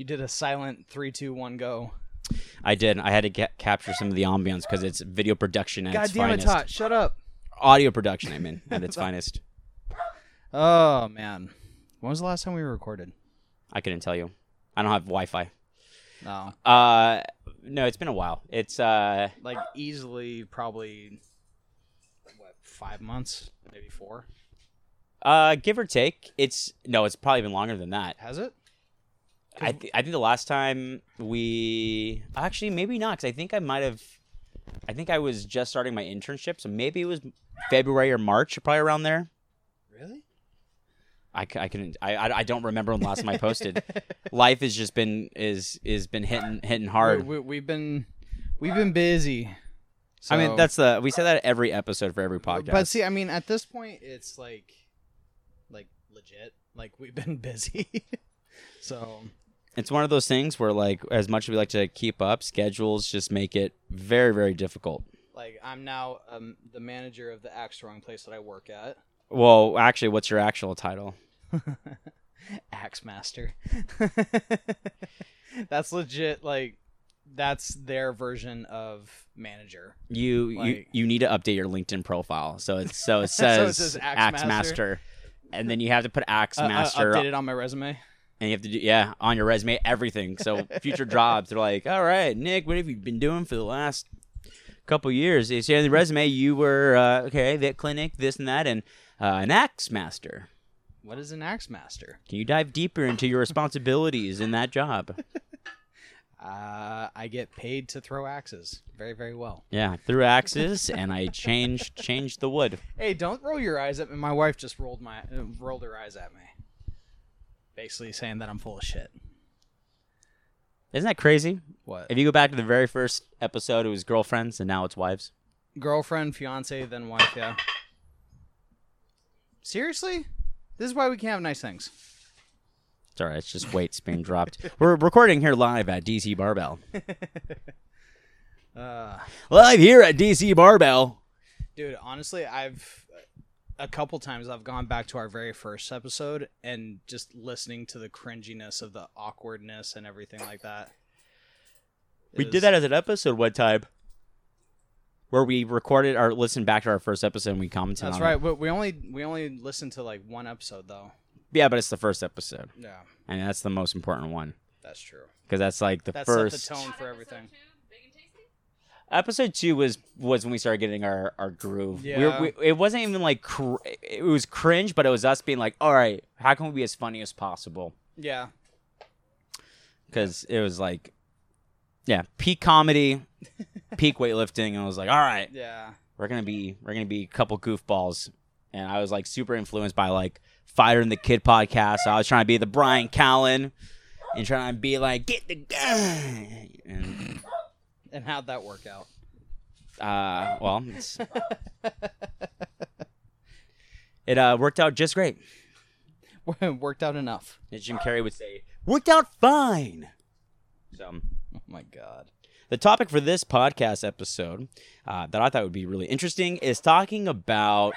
You did a silent three, two, one, go. I did. I had to get, capture some of the ambience because it's video production at God its damn it, finest. Tot! Shut up. Audio production, I mean, at its finest. Oh man, when was the last time we recorded? I couldn't tell you. I don't have Wi-Fi. No, Uh, no, it's been a while. It's uh, like easily probably what five months, maybe four. uh, give or take. It's no, it's probably been longer than that. Has it? I th- I think the last time we actually maybe not because I think I might have. I think I was just starting my internship, so maybe it was February or March, probably around there. Really? I, I couldn't I, I don't remember when the last time I posted. Life has just been is is been hitting hitting hard. We, we, have been we've been busy. I mean that's the we say that every episode for every podcast. But see, I mean, at this point, it's like, like legit. Like we've been busy. so it's one of those things where like as much as we like to keep up, schedules just make it very very difficult. like I'm now um, the manager of the axe throwing place that I work at. Well, actually, what's your actual title? Axe Master. that's legit. Like that's their version of manager. You you Like- you need to update your LinkedIn profile so it so it So says, it says Axe Axe Master. Master. And then you have to put Axe Uh, uh, Master, updated on my resume. And you have to do yeah on your resume everything. So future jobs, they're like, all right, Nick, what have you been doing for the last couple years? They say on the resume you were uh, okay, vet clinic, this and that, and uh, an Axe Master. What is an axe master? Can you dive deeper into your responsibilities in that job? Uh, I get paid to throw axes very, very well. Yeah, threw axes, and I changed changed the wood. Hey, don't roll your eyes at me. My wife just rolled my uh, rolled her eyes at me, basically saying that I'm full of shit. Isn't that crazy? What? If you go back to the very first episode, it was girlfriends, and now it's wives. Girlfriend, fiance, then wife. Yeah. Seriously, this is why we can't have nice things. It's all right. It's just weights being dropped. We're recording here live at DC Barbell. Uh, Live here at DC Barbell. dude, honestly, I've a couple times I've gone back to our very first episode and just listening to the cringiness of the awkwardness and everything like that. We did that as an episode one time, where we recorded or listened back to our first episode and we commented. That's on right. It. But we only we only listened to like one episode though. Yeah, but it's the first episode, Yeah, and that's the most important one that's true. because that's like the That first. the tone for everything. Episode two was was when we started getting our our groove. We were, Yeah. we, it wasn't even like cr- it was cringe, but it was us being like, all right, how can we be as funny as possible? Yeah, Because it was like, yeah, peak comedy, peak weightlifting, and I was like, all right, yeah. we're gonna be we're gonna be a couple goofballs, and I was like super influenced by like Fighter and the Kid podcast. So I was trying to be the Bryan Callen and trying to be like get the gun and And how'd that work out? uh well it's, it uh worked out just great. Worked out enough. As Jim Carrey would say, worked out fine. So Oh my god. The topic for this podcast episode uh, that I thought would be really interesting is talking about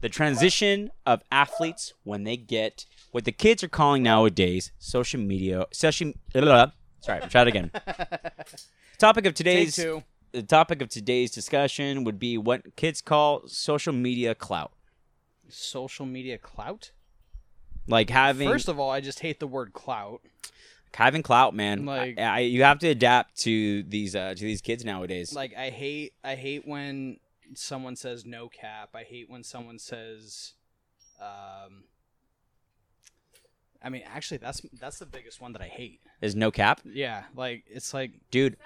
the transition of athletes when they get what the kids are calling nowadays social media. Social, blah, blah. Sorry, try it again. topic of Take today's two. the topic of today's discussion would be what kids call social media clout, Social media clout. like having First of all, I just hate the word clout. having clout, man. Like- I, I, you have to adapt to these uh, to these kids nowadays. Like I hate I hate when someone says no cap. I hate when someone says um I mean, actually that's that's the biggest one that I hate. Is no cap, Yeah, like it's like dude.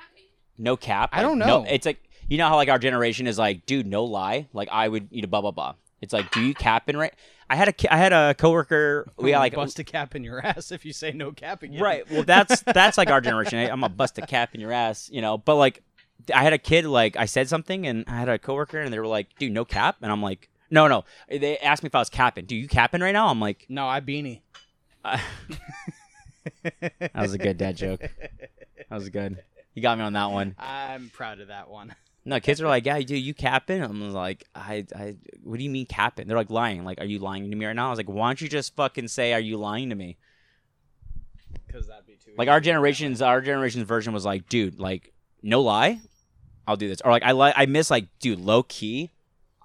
No cap. I Like, don't no- know. it's like you know how like our generation is like, dude, no lie. Like I would, you know, blah blah blah. It's like, do you cap in right? I had a I had a coworker. We had like bust a cap in your ass if you say no cap again. right. Well, that's that's like our generation. Eh? I- I'm a bust a cap in your ass, you know. But like, I had a kid like I said something, and I had a coworker, and they were like, dude, no cap, and I'm like, no, no. They asked me if I was capping. Do you capping right now? I'm like, No, I beanie. that was a good dad joke. That was good. You got me on that one. I'm proud of that one. No, kids are like, yeah, dude, you capping? I'm like, I, I, what do you mean capping? They're like lying. Like, are you lying to me right now? I was like, why don't you just fucking say, are you lying to me? because that'd be too. Like our generation's our generation's version was like, dude, like no lie, I'll do this. Or like I like I miss like, dude, low key,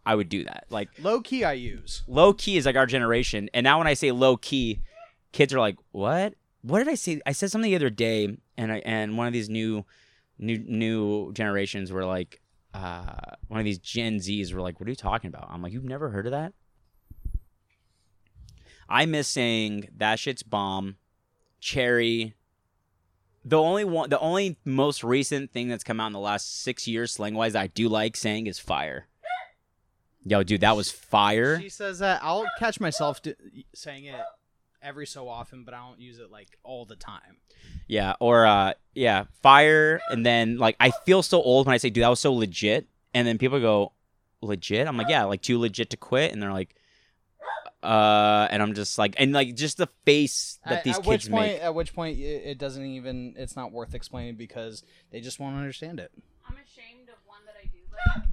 I would do that. Like low key, I use. low key is like our generation, and now when I say low key, kids are like, what? What did I say? I said something the other day, and I and one of these new, new new generations were like, uh, one of these Gen Zs were like, what are you talking about? I'm like, you've never heard of that? I miss saying that shit's bomb, cherry. The only one, the only most recent thing that's come out in the last six years, slang wise, I do like saying is fire. Yo, dude, that was fire. She says that I'll catch myself do, saying it every so often, but I don't use it like all the time. Yeah, or uh yeah, fire and then like I feel so old when I say dude that was so legit and then people go legit? I'm like, yeah, like too legit to quit and they're like uh and I'm just like and like just the face that At- these at kids which point, make. At which point, it, it doesn't even. It's not worth explaining because they just won't understand it. I'm ashamed of one that I do like.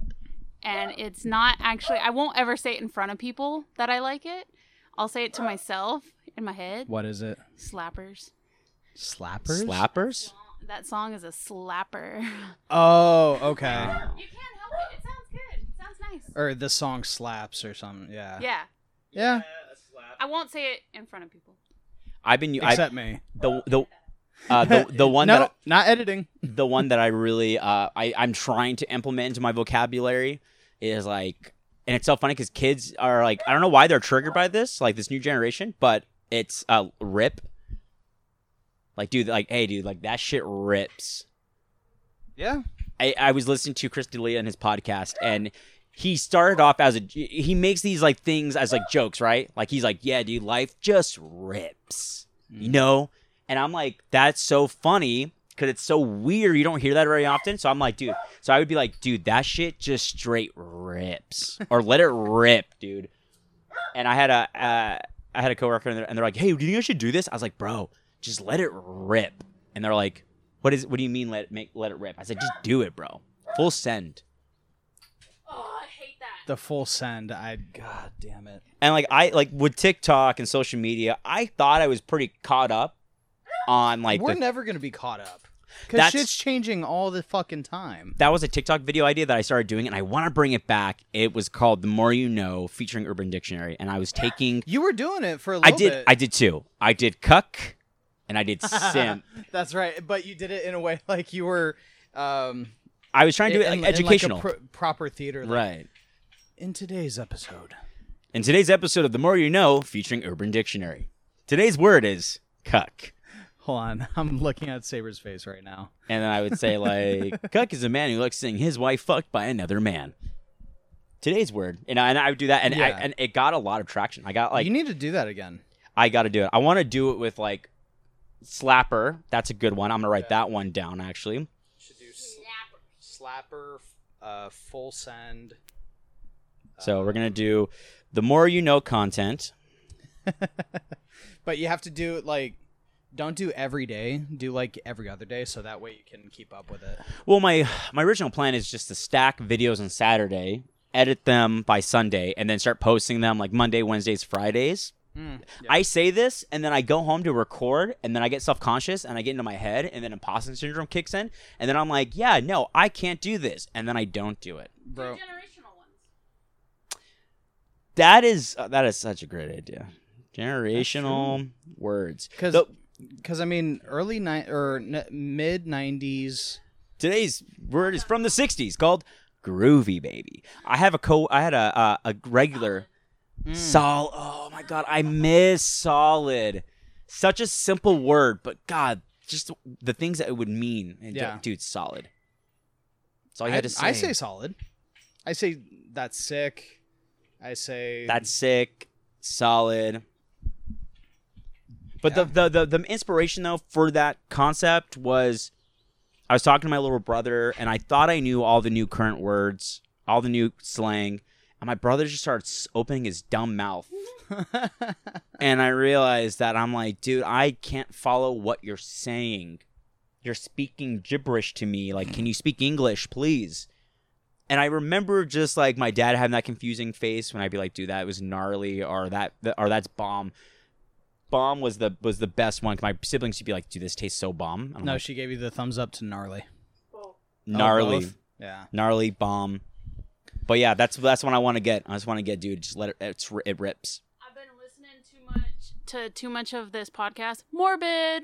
And it's not actually, I won't ever say it in front of people that I like it. I'll say it to myself in my head. What is it? Slappers. Slappers. Slappers? That song is a slapper. Oh, okay. You can't help it. It sounds good. It sounds nice. Or the song slaps or something. Yeah. Yeah. Yeah. I won't say it in front of people. I've been I, Except me. the the uh the the one no, that not editing. the one that I really uh I I'm trying to implement into my vocabulary is like and it's so funny cuz kids are like I don't know why they're triggered by this like this new generation but it's uh rip like dude like hey dude like that shit rips Yeah. I, I was listening to Chris D'Elia in his podcast, and he started off as a he makes these like things as like jokes, right? Like he's like, "Yeah, dude, life just rips," you know. And I'm like, that's so funny because it's so weird. You don't hear that very often. So I'm like, dude. So I would be like, dude, that shit just straight rips, or let it rip, dude. And I had a uh, I had a coworker, and they're, and they're like, "Hey, do you think I should do this?" I was like, "Bro, just let it rip." And they're like, "What is? What do you mean let it make let it rip?" I said, "Just do it, bro. Full send." Oh, I hate that. The full send. I. God damn it. And like I like with TikTok and social media, I thought I was pretty caught up on like We're the, never gonna be caught up. Cause shit's changing all the fucking time. that was a TikTok video idea that I started doing, and I want to bring it back. It was called "The More You Know," featuring Urban Dictionary, and I was taking. You were doing it for a little I did. bit. I did too. I did cuck, and I did simp. That's right, but you did it in a way like you were um I was trying to do it in- like in, educational, a pro- proper theater like, right? In today's episode. In today's episode of "The More You Know," featuring Urban Dictionary, today's word is cuck. Hold on, I'm looking at Saber's face right now. And then I would say like, "Cuck is a man who likes seeing his wife fucked by another man." Today's word, and I, and I would do that, and I, and it got a lot of traction. I got like, you need to do that again. I got to do it. I want to do it with like, slapper. That's a good one. I'm gonna write that one down actually. Should do slapper, uh, full send. So we're gonna do the more you know content. But you have to do it like don't do every day. Do like every other day, so that way you can keep up with it. Well, my my original plan is just to stack videos on Saturday, edit them by Sunday, and then start posting them like Monday, Wednesdays, Fridays. Mm, I say this, and then I go home to record, and then I get self conscious, and I get into my head, and then imposter syndrome kicks in, and then I'm like, yeah, no, I can't do this, and then I don't do it. bro. Generational ones. That is uh, that is such a great idea. Generational words. Because, The- because I mean, early ni- or n- mid '90s. Today's word is from the '60s, called groovy baby. I have a co. I had a a, a regular mm. sol. Oh my god, I miss solid. Such a simple word, but God, just the things that it would mean. And Yeah. dude, solid. That's all you I, had to say. I say solid. I say that's sick. I say that's sick, solid. But the, the the the inspiration though for that concept was I was talking to my little brother and I thought I knew all the new current words, all the new slang, and my brother just starts opening his dumb mouth. and I realized that I'm like, dude, I can't follow what you're saying. You're speaking gibberish to me. Like, can you speak English, please? And I remember just like my dad having that confusing face when I'd be like, dude, that was gnarly or that or that's bomb. Bomb was the was the best one. My siblings would be like, "Dude, this tastes so bomb." I'm No, like, she gave you the thumbs up to gnarly. gnarly, Oh. Yeah. gnarly bomb. But yeah, that's that's one I want to get. I just want to get, dude. Just let it. It's it rips. I've been listening too much to too much of this podcast. Morbid,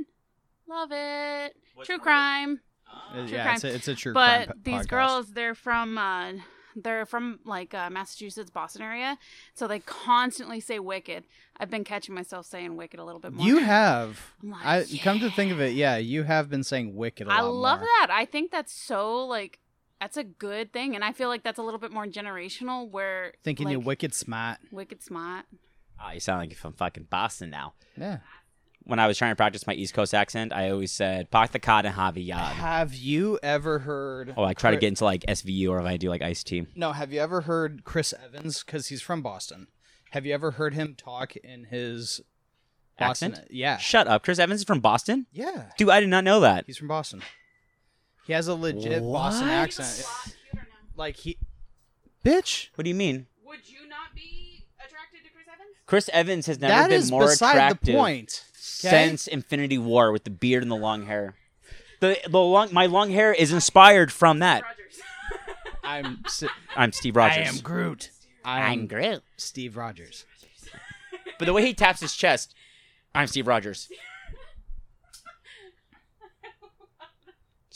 love it. True crime. Uh, True yeah, crime. it's a, it's a true but crime po- these podcast. girls, they're from uh, they're from like uh, Massachusetts, Boston area, so they constantly say "wicked." I've been catching myself saying "wicked" a little bit more. You have. I'm like, I come to think of it, yeah, you have been saying wicked a lot I love more. that. I think that's so like that's a good thing, and I feel like that's a little bit more generational. Where Thinking like, you wicked smart. wicked smart. Oh, you sound like you're from fucking Boston now. Yeah. When I was trying to practice my East Coast accent, I always said "Park the car and have a. Have you ever heard? Oh, I try to get into like SVU or if I do like Ice Team. No, have you ever heard Chris Evans? Because he's from Boston. Have you ever heard him talk in his Boston? Accent? Yeah. Shut up, Chris Evans is from Boston. Yeah. Dude, I did not know that. He's from Boston. He has a legit Boston What? accent. Like he, bitch. What do you mean? Would you not be attracted to Chris Evans? Chris Evans has never That been is more beside attractive the point. Since Infinity War with the beard and the long hair. The the long my long hair is inspired from that. Rogers. I'm si- I'm Steve Rogers. I am Groot. I am Groot. Steve Rogers. But the way he taps his chest, I'm Steve Rogers.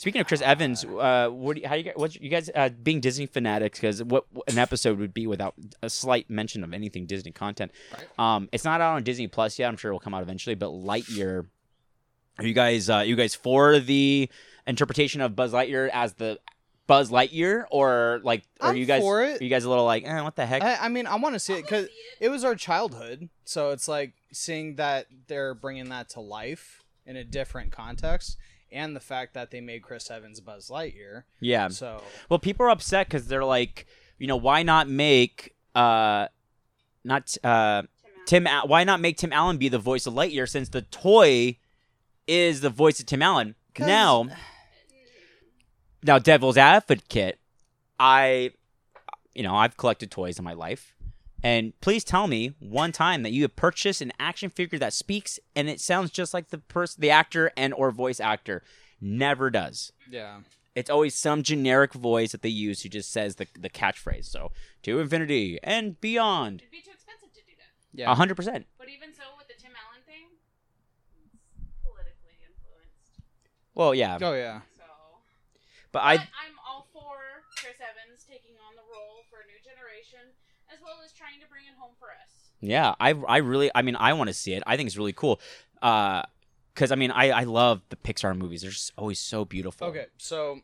Speaking of Chris Evans, uh, what do you, how you guys, what you guys uh, being Disney fanatics? Because what an episode would be without a slight mention of anything Disney content. Um, it's not out on Disney Plus yet. I'm sure it will come out eventually. But Lightyear, are you guys uh, you guys for the interpretation of Buzz Lightyear as the Buzz Lightyear, or like are I'm you guys for it. are you guys a little like eh, what the heck? I, I mean, I want to see it because it was our childhood. So it's like seeing that they're bringing that to life in a different context, and the fact that they made Chris Evans Buzz Lightyear. yeah. So Well, people are upset because they're like, you know, why not make uh, not uh, Tim? Al- Why not make Tim Allen be the voice of Lightyear since the toy is the voice of Tim Allen? Now, now, Devil's Advocate, I, you know, I've collected toys in my life, and please tell me one time that you have purchased an action figure that speaks and it sounds just like the person, the actor and or voice actor. Never does yeah, it's always some generic voice that they use who just says the, the catchphrase. So to infinity and beyond. It'd be too expensive to do that. yeah. A hundred percent. But even so, with the Tim Allen thing, it's politically influenced. Well, yeah, Oh yeah. So, but but I I'm all for Chris Evans taking on the role for a new generation, as well as trying to bring it home for us. yeah, I I really I mean I want to see it. I think it's really cool. Uh, because I mean I I love the Pixar movies. They're just always so beautiful. Okay, so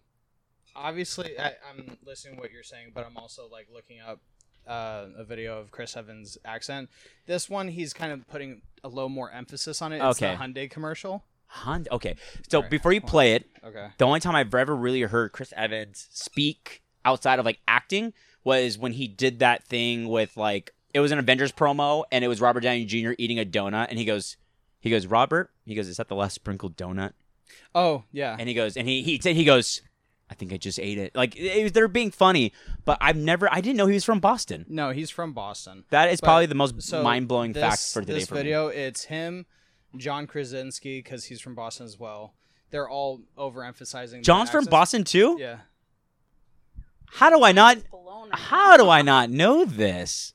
obviously I, I'm listening to what you're saying, but I'm also like looking up uh, a video of Chris Evans' accent. This one, he's kind of putting a little more emphasis on it. It's Okay. the Hyundai commercial. Hun- okay. So Alright, before you play it, Okay. the only time I've ever really heard Chris Evans speak outside of like acting was when he did that thing with like it was an Avengers promo and it was Robert Downey Jr. eating a donut and he goes he goes Robert he goes is that the last sprinkled donut Oh yeah. and he goes and he he said he goes I think I just ate it like it, they're being funny but I've never I didn't know he was from Boston No, he's from Boston. that is But- probably the most So mind blowing fact for today this for me. video, it's him, John Krasinski, because he's from Boston as well. They're all overemphasizing. John's from accents. Boston too Yeah. How do I not how do I not know this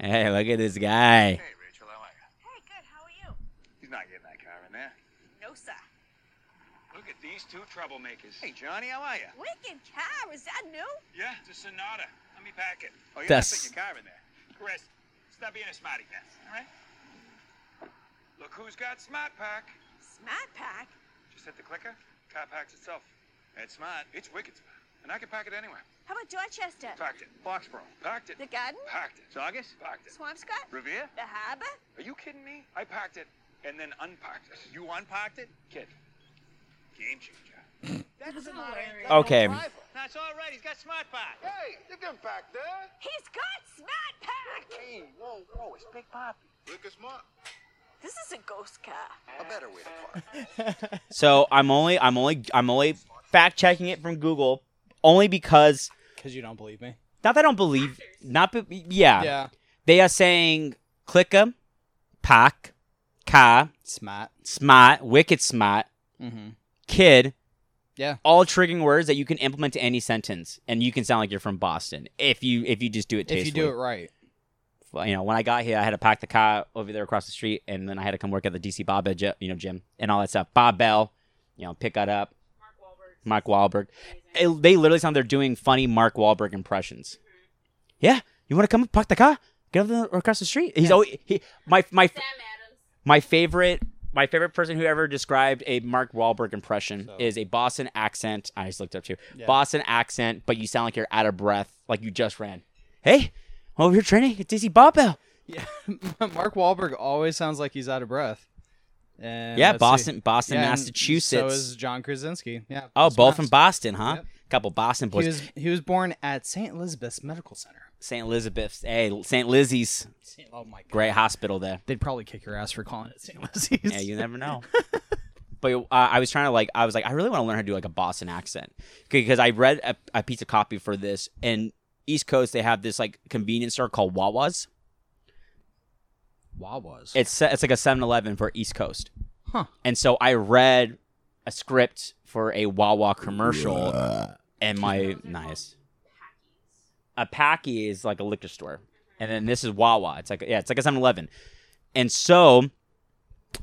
hey look at this guy Hey, Rachel, how are you? Hey, good. How are you? He's not getting that car in there. No, sir. Look at these two troublemakers. Hey, Johnny, how are you? Wicked car. Is that new? Yeah, it's a Sonata. Let me pack it. Oh, you're That's- not putting your car in there. Chris, stop being a smarty pants, all right? Look who's got Smart Pack. Smart pack. Just hit the clicker. Car packs itself. It's smart. It's wicked smart. And I can pack it anywhere. How about Dorchester? Packed it. Foxborough. Packed it. The garden? Packed it. Saugus? Packed it. Swampscott? Revere? The harbor? Are you kidding me? I packed it and then unpacked it. You unpacked it? Kid. Game changer. That's not Okay. That's all right. He's got smart pack. Hey, you can back there. He's got smart pack. Hey, whoa, whoa, it's Big Papi. Look at smart. This is a ghost car. A better way to put it. So I'm only I'm only I'm only fact checking it from Google only because Because you don't believe me. not that I don't believe not be, yeah, Yeah. they are saying Clicka, pack, ka, Smart. smart, wicked smart, Mm-hmm. kid. Yeah. All triggering words that you can implement to any sentence, and you can sound like you're from Boston if you if you just do it tastefully. If you do it right. Well, you know, when I got here, I had to pack the car over there across the street, and then I had to come work at the DC Bob, you know, gym and all that stuff. Bob Bell, you know, pick that up. Mark Wahlberg. It- they literally sound they're doing funny Mark Wahlberg impressions. Yeah, you want to come park the car? Get over there across the street. He's always he my my Sam my favorite my favorite person who ever described a Mark Wahlberg impression So- is a Boston accent. I just looked up too. Yeah. Boston accent, but you sound like you're out of breath, like you just ran. Hey, over here training at Dizzy Bob Yeah. Mark Wahlberg always sounds like he's out of breath. And Yeah, let's see. Boston, Boston, Yeah, Massachusetts. So is John Krasinski. Yeah. oh, both from Boston, huh? Yep. Couple Boston boys. He was he was born at St. Elizabeth's Medical Center. St. Elizabeth's. Hey, St. Lizzie's. Oh my god. Great hospital there. They'd probably kick your ass for calling it St. Lizzie's. Yeah, you never know. but uh, I was trying to like, I was like, I really want to learn how to do like a Boston accent because I read a, a piece of copy for this, and East Coast they have this like convenience store called Wawa's. Wawa's. It's it's like a 7-Eleven for East Coast, Huh. and so I read a script for a Wawa commercial, and my nice. A Packy is like a liquor store, and then this is Wawa. It's like yeah, it's like a 7-Eleven, and so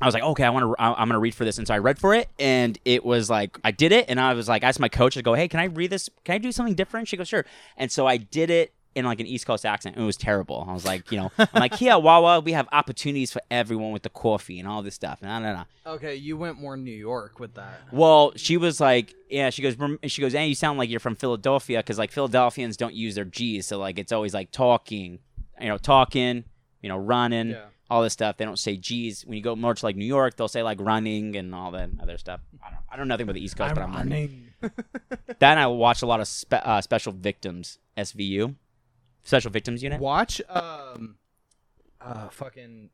I was like, okay, I want to. I'm gonna read for this, and so I read for it, and it was like I did it, and I was like, I asked my coach to go, hey, can I read this? Can I do something different? She goes, sure, and so I did it in like an East Coast accent, and it was terrible. I was like, you know, I'm like, here Wawa, we have opportunities for everyone with the coffee and all this stuff. No, no, no. Okay, you went more New York with that. Well, she was like, yeah, she goes, "Rem- she goes, hey, you sound like you're from Philadelphia because like Philadelphians don't use their G's, so like it's always like talking, you know, talking, you know, running, Yeah. all this stuff. They don't say G's. When you go more to like New York, they'll say like running and all that other stuff. I don't, I don't know nothing about the East Coast, but I'm learning. Then I watched a lot of spe- uh, Special Victims SVU, Special Victims Unit. Watch um uh fucking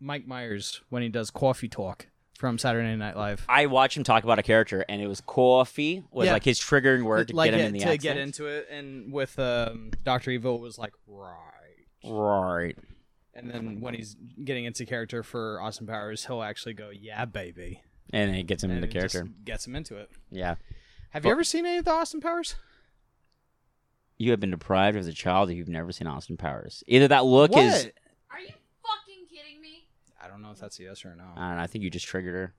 Mike Myers when he does coffee talk from Saturday Night Live. I watched him talk about a character, and it was coffee was Yeah. like his triggering word to like get him it- in the to accent. get into it and with um Dr. Evil it was like right. right. And then when he's getting into character for Austin Powers, he'll actually go, "Yeah, baby," And it gets him and into it just character. gets him into it. Yeah. Have But- you ever seen any of the Austin Powers? You have been deprived as a child if you've never seen Austin Powers. Either that look what? is Are you fucking kidding me? I don't know if that's a yes or a no. I don't know, I think you just triggered her.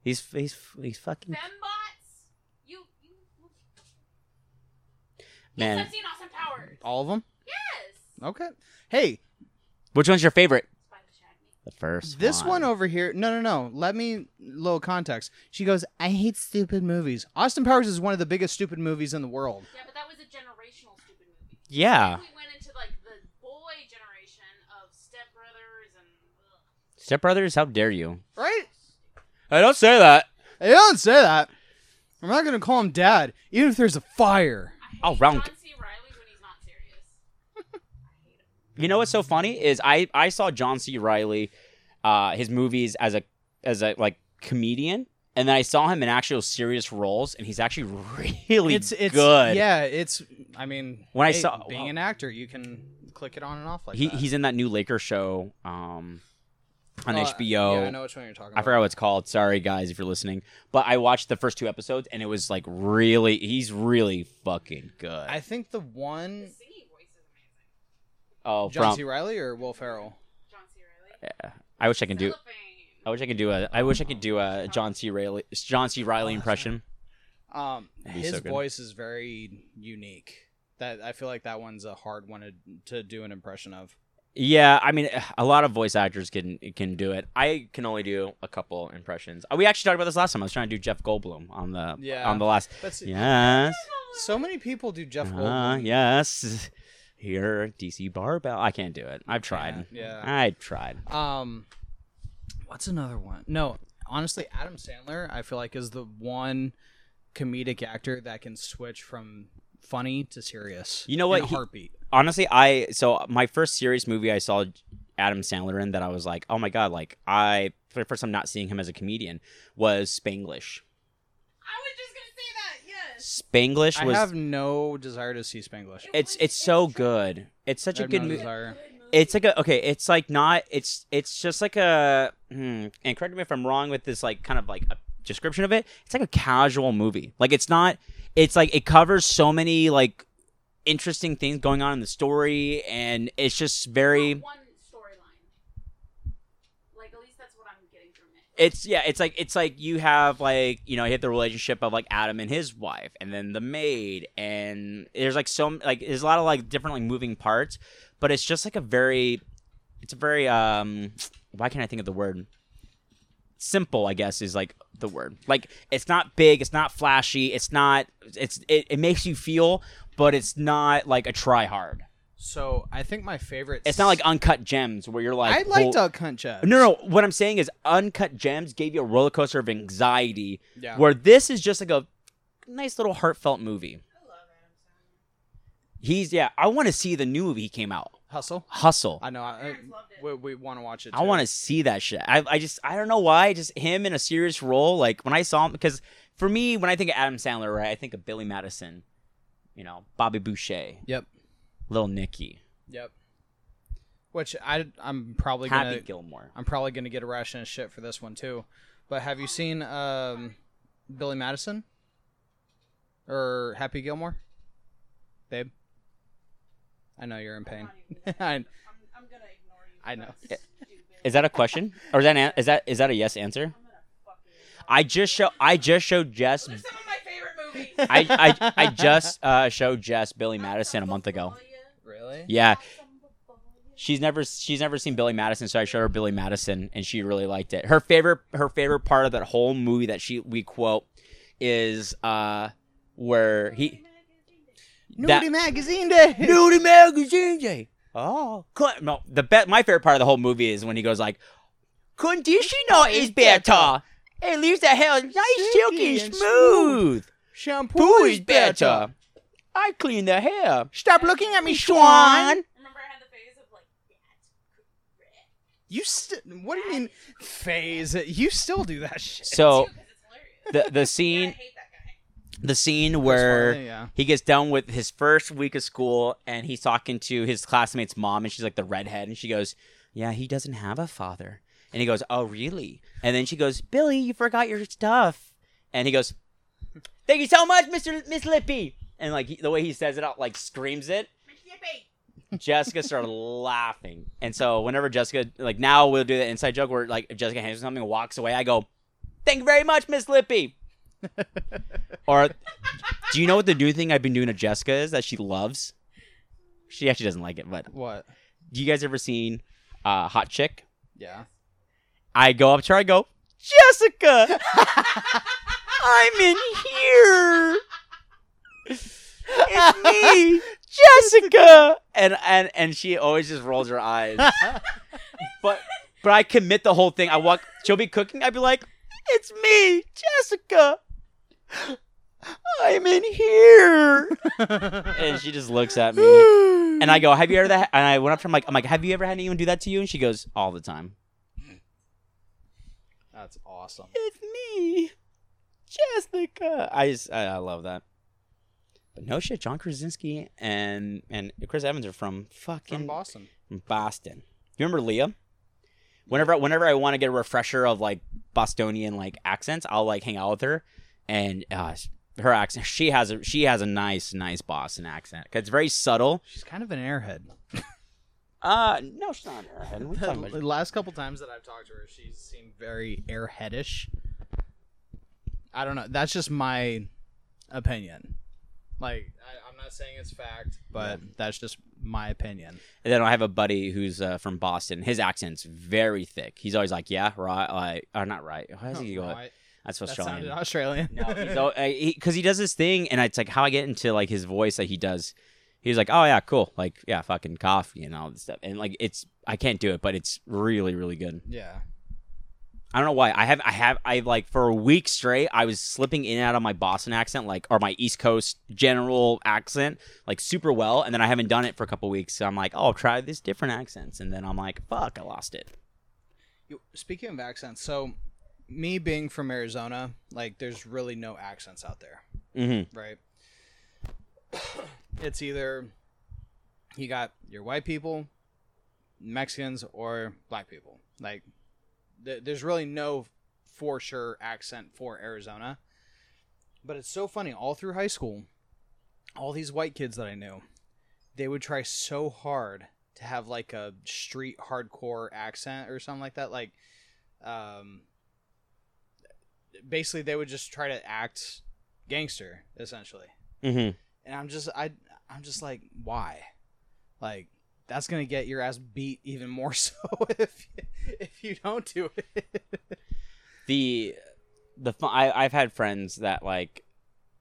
He's he's he's fucking Fembots? You, you. Man. Yes, I've seen Austin Powers. All of them? Yes. Okay. Hey, Which one's your favorite? Spy Who Shagged Me. The first this one over here. No, no, no. Let me little context. She goes, "I hate stupid movies." Austin Powers is one of the biggest stupid movies in the world. Yeah, but that was a generational stupid movie. Yeah. Then we went into like the boy generation of Step Brothers and. Ugh. Step Brothers, how dare you? Right? I don't say that. I don't say that. I'm not gonna call him dad, even if there's a fire. I hate Oh, round- John C. Reilly when he's not serious. I hate him. You know what's so funny is I I saw John C. Reilly, uh, his movies as a as a like comedian, and then I saw him in actual serious roles, and he's actually really It's it's good. Yeah, it's. I mean, When I saw- being an actor, you can click it on and off like he that. he's in that new Laker show um, on Oh, HBO. Yeah, I know which one you're talking I about. forgot what it's called. Sorry, guys, if you're listening. But I watched the first two episodes, and it was like really, he's really fucking good. I think the The one singing voice is amazing. oh, John from C. Riley or Will Ferrell. John C. Reilly. Yeah, I wish I can do. Cellophane. I wish I could do a. I wish I could do a John C. Reilly, John C. Reilly impression. Um, That'd be his so good. voice is very unique. That I feel like that one's a hard one to, to do an impression of. Yeah, I mean, a lot of voice actors can can do it. I can only do a couple impressions. Uh, We actually talked about this last time. I was trying to do Jeff Goldblum on the Yeah. on the last. But s- Yes, so many people do Jeff uh, Goldblum. yes. Here, DC Barbell. I can't do it. I've tried. Yeah. I tried. Um, what's another one? No, honestly, Adam Sandler, I feel like is the one comedic actor that can switch from funny to serious. You know what? In a He- heartbeat. honestly i so my first serious movie i saw adam sandler in that i was like oh my god like i for the first time not seeing him as a comedian was spanglish I was just gonna say that. Yes. spanglish I have no desire to see Spanglish. it's it's so good it's such I a have good no movie desire. It's like a okay it's like not it's it's just like a hmm, and correct me if i'm wrong with this like kind of like a description of it it's like a casual movie like it's not it's like it covers so many like interesting things going on in the story and it's just very one storyline. Like at least that's what I'm getting from it. it's yeah it's like it's like you have like you know you have the relationship of like adam and his wife and then the maid and there's like so like there's a lot of like different like moving parts but it's just like a very it's a very um why can't i think of the word simple i guess is like the word like it's not big it's not flashy it's not it's it, it makes you feel but it's not like a try hard So I think my favorite. it's not like uncut gems where you're like I liked "Hol- Duck Hunt Jeff. no, no. What I'm saying is, Uncut Gems gave you a roller coaster of anxiety, Yeah. where this is just like a nice little heartfelt movie. I love Adam Sandler. He's yeah. I want to see the new movie he came out, Hustle. Hustle. I know. I, we, we want to watch it. I want to see that shit. I, I just I don't know why. Just him in a serious role. Like when I saw him, because for me, when I think of Adam Sandler, right, I think of Billy Madison, you know, Bobby Boucher, Yep. Little Nicky, Yep. Which I I'm probably Happy gonna Gilmore. I'm probably gonna get a ration of shit for this one too. But have you seen um, Billy Madison or Happy Gilmore, babe? I know you're in pain. I'm, I know. Is that a question, or is that an, is that is that a yes answer? I just show I just showed Jess. Some of my favorite movies. I, I, I just uh, showed Jess Billy Madison a month ago. Really? Yeah, she's never she's never seen Billy Madison, so I showed her Billy Madison, and she really liked it. Her favorite her favorite part of that whole movie that she we quote is uh where he that- Nudie magazine day. Nudie magazine day. Oh, could, no. The be- my favorite part of the whole movie is when he goes like, "Conditioner oh, is better. It leaves the hair nice, silky, and smooth. Shampoo Poo is better. I clean the hair. Stop looking at me, Swan. Remember I had the phase of like, that's. You st- What do you mean phase? You still do that shit. So Because the the Yeah, I scene hate that guy. The scene where funny, yeah. he gets done with his first week of school and he's talking to his classmate's mom and she's like the redhead and she goes, "Yeah, he doesn't have a father." And he goes, "Oh, really?" And then she goes, "Billy, you forgot your stuff." And he goes, "Thank you so much, Mister Miss Lippy." And like he, the way he says it out, like screams it. Jessica started laughing, and so whenever Jessica, like now, we'll do the inside joke where like if Jessica hands me something and walks away, I go, "Thank you very much, Miss Lippy." or do you know what the new thing I've been doing to Jessica is that she loves? She actually doesn't like it, but What? do you guys ever seen uh, Hot Chick? Yeah. I go up to her, I go, Jessica, I'm in here. It's me, Jessica, and and and she always just rolls her eyes. but but I commit the whole thing. I walk. She'll be cooking. I'd be like, "It's me, Jessica. I'm in here." and she just looks at me, and I go, "Have you ever?" that? And I went up to her. I'm like, "I'm like, have you ever had anyone do that to you?" And she goes, "All the time." That's awesome. It's me, Jessica. I just I, I love that. But no shit, John Krasinski and and Chris Evans are from fucking From Boston. from Boston. You remember Leah? Whenever whenever I want to get a refresher of like Bostonian like accents, I'll like hang out with her, and uh, her accent she has a she has a nice nice Boston accent. 'Cause It's very subtle. She's kind of an airhead. Uh no, she's not. What are you talking The last couple times that I've talked to her, she's seemed very airheadish. I don't know. That's just my opinion. Like, I, I'm not saying it's fact, but that's just my opinion. And then I have a buddy who's uh, from Boston. His accent's very thick. He's always like, "Yeah, right," like, or not right. How does he go? Right? That's That Australian. sounded Australian. No, because uh, he, 'cause he does this thing, and it's like how I get into like his voice that he does. He's like, oh yeah, cool, like yeah, fucking coffee and all this stuff, and like it's I can't do it, but it's really really good. yeah. I don't know why I have I have I like for a week straight I was slipping in and out of my Boston accent like or my East Coast general accent like super well, and then I haven't done it for a couple weeks. So I'm like, oh, I'll try this different accents, and then I'm like, fuck, I lost it. You- Speaking of accents, so me being from Arizona, like, there's really no accents out there. Mm-hmm. right? It's either you got your white people, Mexicans or black people. Like, th- there's really no for sure accent for Arizona. But it's so funny. All through high school, all these white kids that I knew, they would try so hard to have like a street hardcore accent or something like that. Like, um, basically they would just try to act gangster essentially Mm-hmm. and i'm just i i'm just like why like that's gonna get your ass beat even more so if if you don't do it the the I, I've had friends that like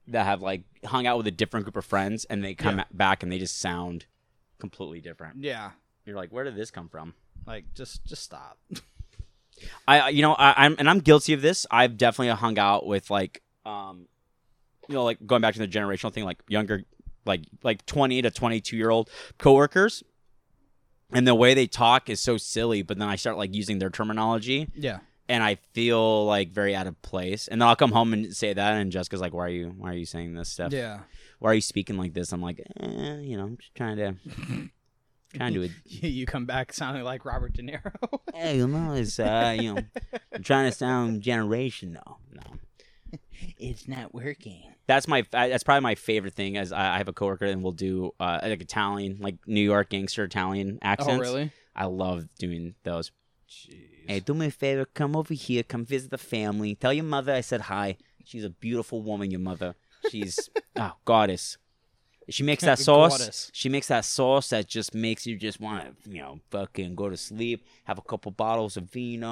that have like hung out with a different group of friends and they come Yeah. back and they just sound completely different. yeah You're like, where did this come from? like just just stop I you know I, I'm and I'm guilty of this. I've definitely hung out with like um you know like going back to the generational thing like younger like like 20 to 22 year old coworkers. And the way they talk is so silly but then I start like using their terminology. Yeah. And I feel like very out of place. And then I'll come home and say that and Jessica's like why are you why are you saying this stuff? Yeah. Why are you speaking like this? I'm like eh, you know I'm just trying to trying to you come back sounding like robert de niro hey, you know, it's uh, you know, I'm trying to sound generational. No, it's not working that's my that's probably my favorite thing. As I I have a coworker and we'll do uh, like Italian, like New York gangster Italian accents. oh really I love doing those. Jeez. Hey, do me a favor, come over here, come visit the family. Tell your mother I said hi. She's a beautiful woman. Your mother. She's oh goddess. She makes that sauce. Goddess. She makes that sauce that just makes you just want to, you know, fucking go to sleep. Have a couple bottles of vino. I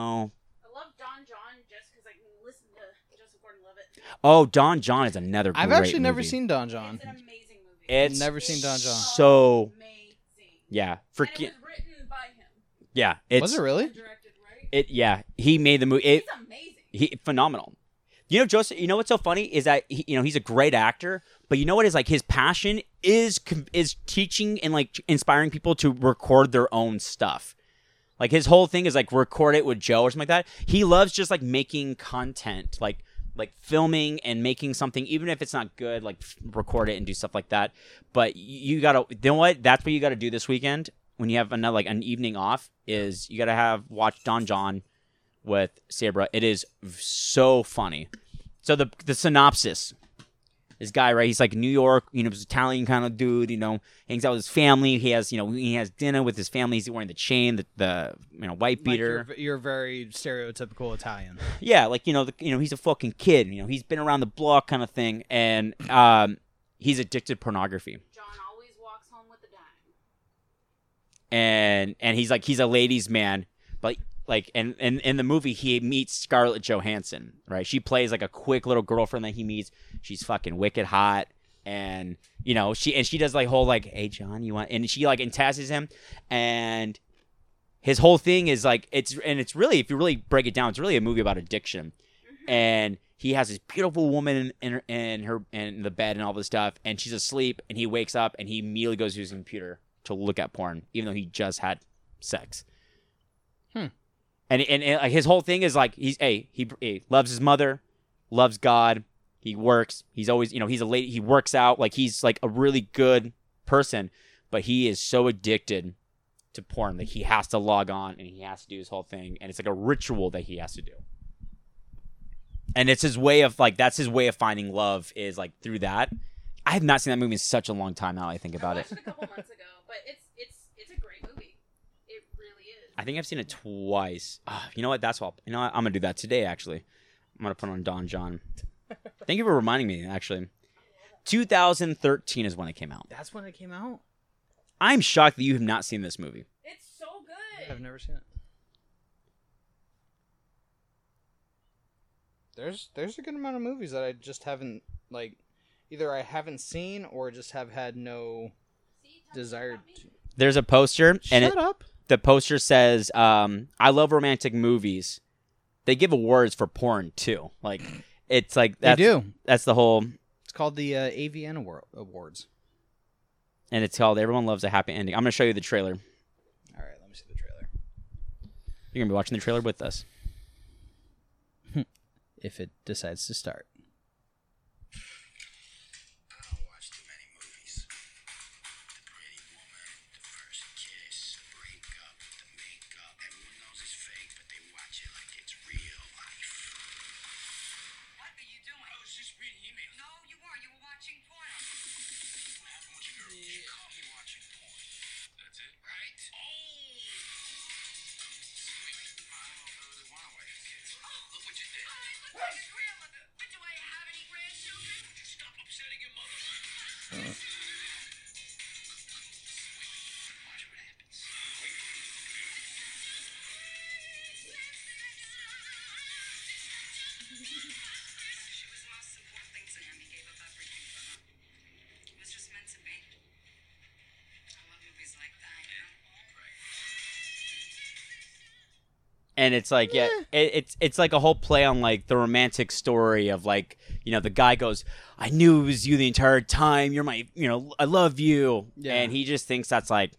love Don Jon just because I can listen to Joseph Gordon-Levitt. Oh, Don Jon is another. i've great actually never movie. seen don jon It's an amazing movie. It's Never seen Don Jon. So amazing. yeah, And freaking it was written by him. yeah. It's was it really directed, right? it. Yeah, he made the movie. It, He's amazing. he phenomenal. You know, Joseph. You know what's so funny is that he, you know he's a great actor, but you know what is like his passion is is teaching and like inspiring people to record their own stuff. Like his whole thing is like record it with Joe or something like that. He loves just like making content, like like filming and making something, even if it's not good, like record it and do stuff like that. But you gotta, you know what? That's what you gotta do this weekend when you have another like an evening off. Is you gotta have watch Don Jon with Sabra. It is so funny. So the the synopsis. This guy, right? He's like New York, you know, this Italian kind of dude. You know, hangs out with his family. He has, you know, he has dinner with his family. He's wearing the chain, the, the you know, white Like, beater. you're, you're very stereotypical italian Yeah, like you know, the, you know, he's a fucking kid. You know, he's been around the block, kind of thing, and um, he's addicted to pornography. John always walks home with a dime. and and he's like he's a ladies man but like and and in the movie he meets scarlett johansson right? She plays like a quick little girlfriend that he meets. She's fucking wicked hot. And you know she and she does like whole like hey john you want and she like entices him. And his whole thing is like it's and it's really if you really break it down it's really a movie about addiction. And he has this beautiful woman in, in, her, in her in the bed and all this stuff. And she's asleep. And he wakes up and he immediately goes to his computer to look at porn even though he just had sex. Hmm. And, and and like his whole thing is like he's hey he, he loves his mother loves god he works he's always you know he's a lady he works out like he's like a really good person but he is so addicted to porn that he has to log on and he has to do his whole thing and it's like a ritual that he has to do. And it's his way of like that's his way of finding love is like through that. I have not seen that movie in such a long time now i think about I it a couple months ago, but it's a great movie. It really is. I think i've seen it twice Ah, you know what that's all you know what? i'm gonna do that today actually i'm gonna put on don jon thank you for reminding me actually 2013 is when it came out that's when it came out i'm shocked that you have not seen this movie It's so good. I've never seen it. There's there's a good amount of movies that I just haven't like either I haven't seen or just have had no See, desire to. there's a poster and Shut it, up. The poster says um, i love romantic movies they give awards for porn too like it's like that's they do. that's the whole It's called the uh, AVN award- Awards. and it's called everyone loves a happy ending i'm gonna show you the trailer All right, let me see the trailer. you're gonna be watching the trailer with us If it decides to start. And it's like yeah, it, it's it's like a whole play on like the romantic story of like you know the guy goes i knew it was you the entire time. You're my you know i love you. Yeah. and he just thinks that's like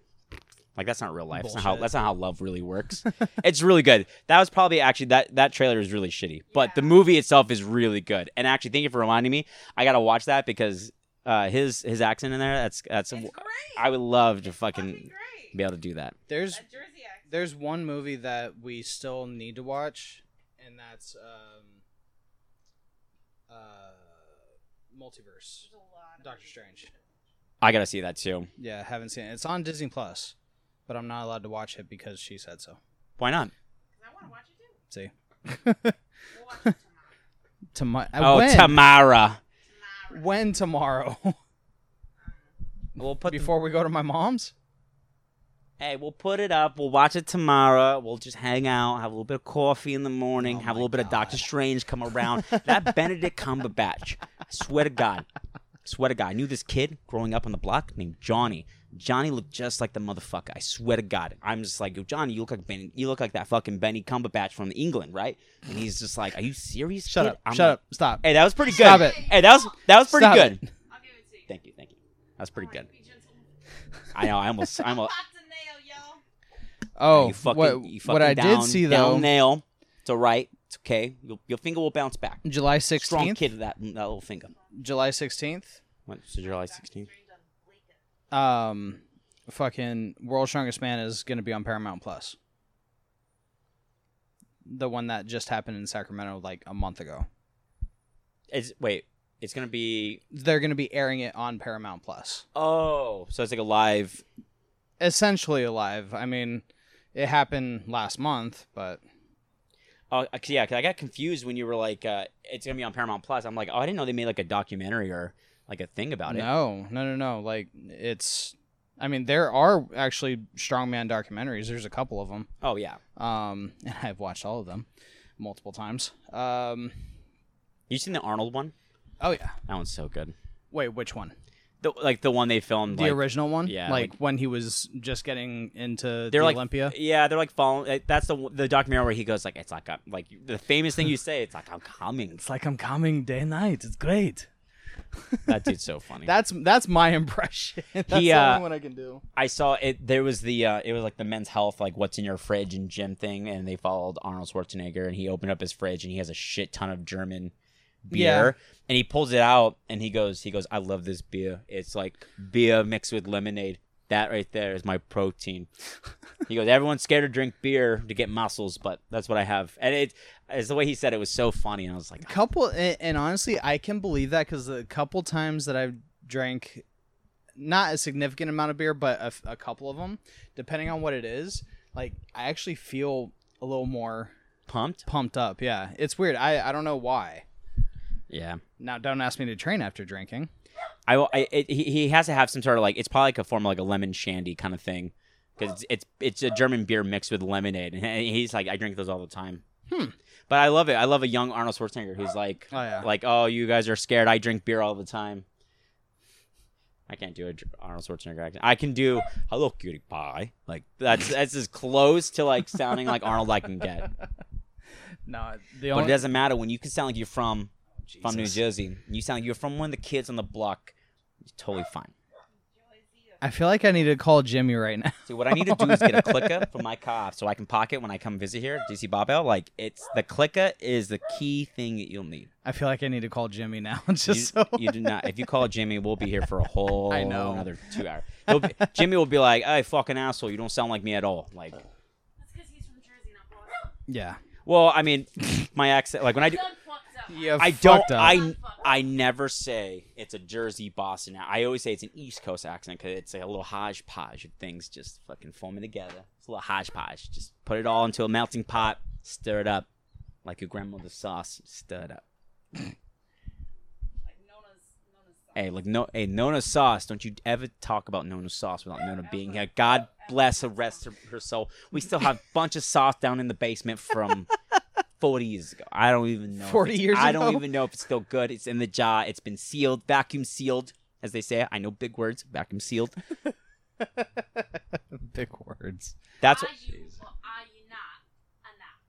like that's not real life. That's not how that's not how love really works. It's really good. That was probably actually that that trailer is really shitty but the movie itself is really good. And actually thank you for reminding me. I gotta watch that because uh his his accent in there that's that's It's great. i would love to Fucking fucking be able to do that. There's That Jersey accent. There's one movie that we still need to watch, and that's um, uh, Multiverse, There's a lot of Doctor. Strange. i gotta see that too Yeah, haven't seen it. It's on Disney Plus, but I'm not allowed to watch it because she said so. why not 'Cause I want to watch it too. See, We'll watch it tomorrow. tomorrow. oh when? tamara Tomorrow. when tomorrow? we'll put the- Before we go to my mom's. Hey, we'll put it up. We'll watch it tomorrow. We'll just hang out, have a little bit of coffee in the morning, Oh have a my little bit of Doctor Strange come around. that Benedict Cumberbatch. I swear to God. swear to God. I knew this kid growing up on the block named Johnny. Johnny looked just like the motherfucker. I swear to God. I'm just like, Yo, Johnny, you look like Benny, you look like that fucking Benny Cumberbatch from England, right? And he's just like, Are you serious? Shut kid? up! I'm Shut like, up! Stop! Hey, that was pretty good. Stop it. Hey, that was that was pretty Stop good. it. I'll give it to you. Thank you, thank you. That was pretty All good. be. I know. I almost, I almost. Hot to nail, y'all. Oh, you fucking, what, you fucking what I down, did see down though, nail. It's all right. It's okay. Your, your finger will bounce back. July sixteenth. Strong kid that that little finger. July sixteenth. What? So July sixteenth. Um, fucking World's Strongest Man is going to be on Paramount Plus. The one that just happened in Sacramento like a month ago. Is wait. It's gonna be. They're going to be airing it on Paramount Plus. Oh, so it's like a live. Essentially alive. I mean, it happened last month, but Oh, uh, yeah. Cause I got confused when you were like, uh, "It's gonna be on Paramount Plus." I'm like, "Oh, I didn't know they made like a documentary or like a thing about it." no, no, no, no. Like it's. I mean, there are actually strongman documentaries. There's a couple of them. Oh yeah. Um, and I've watched all of them multiple times. Um, You seen the Arnold one? oh yeah. That one's so good. Wait, which one? The, like the one they filmed. The like, original one? yeah, Like, like- when he was just getting into They're the like Olympia? Yeah, they're like following. like, That's the the documentary where he goes like, "It's like a, like the famous thing you say. It's like I'm coming." It's like I'm coming day and night. It's great. That dude's so funny. That's that's my impression. that's He, the uh, only one I can do. I saw it. There was the uh, it was like the men's health, like what's in your fridge and gym thing, and they followed Arnold Schwarzenegger, and he opened up his fridge and he has a shit ton of German beer, Yeah. and he pulls it out and he goes, he goes, I love this beer. It's like beer mixed with lemonade. That right there is my protein. he goes, everyone's scared to drink beer to get muscles, but that's what I have, and it, it's the way he said it was so funny, and I was like, A couple and, and honestly i can believe that because the couple times that i've drank not a significant amount of beer but a couple of them depending on what it is like i actually feel a little more pumped. pumped up yeah it's weird i i don't know why Yeah. now don't ask me to train after drinking I, I it, he, he has to have some sort of like it's probably like a form of like a lemon shandy kind of thing because it's, it's it's a German beer mixed with lemonade and he's like I drink those all the time. Hmm. But I love it. I love a young Arnold Schwarzenegger who's like oh yeah like oh you guys are scared. I drink beer all the time. I can't do a Arnold Schwarzenegger accent. I can do hello cutie pie. Like that's that's as close to like sounding like Arnold I can get. no the But it doesn't matter when you can sound like you're from from New Jersey. You sound like you're from one of the kids on the block. It's totally fine. i feel like i need to call jimmy right now See, what I need to do is get a clicker for my car so I can park it when I come visit here, DC Barbell. Like, it's the clicker is the key thing that you'll need. i feel like i need to call jimmy now just you, so you do not. If you call Jimmy, we'll be here for a whole I know. another two hours. He'll be, Jimmy will be like, "Hey, fucking asshole! You don't sound like me at all." Like, That's because he's from Jersey, not Boston. yeah well, I mean, my accent. Like when I do, Doug fucked up. Yeah I don't. up. I I never say it's a Jersey Boston. I always say it's an East Coast accent because it's like a little hodgepodge of things just fucking forming together. It's a little hodgepodge. Just put it all into a melting pot, stir it up like your grandmother's sauce. Stir it up. Like Nona's, Nona's son. Hey, like no, hey, Nona sauce. Don't you ever talk about Nona sauce without Nona being here. God bless her, rest her, her soul. We still have a bunch of sauce down in the basement from 40 years ago. I don't even know. 40 it's- years I don't even know if it's still good. It's in the jar. It's been sealed, vacuum sealed, as they say. I know big words, vacuum sealed. Big words. That's are what. you or are you not a knock?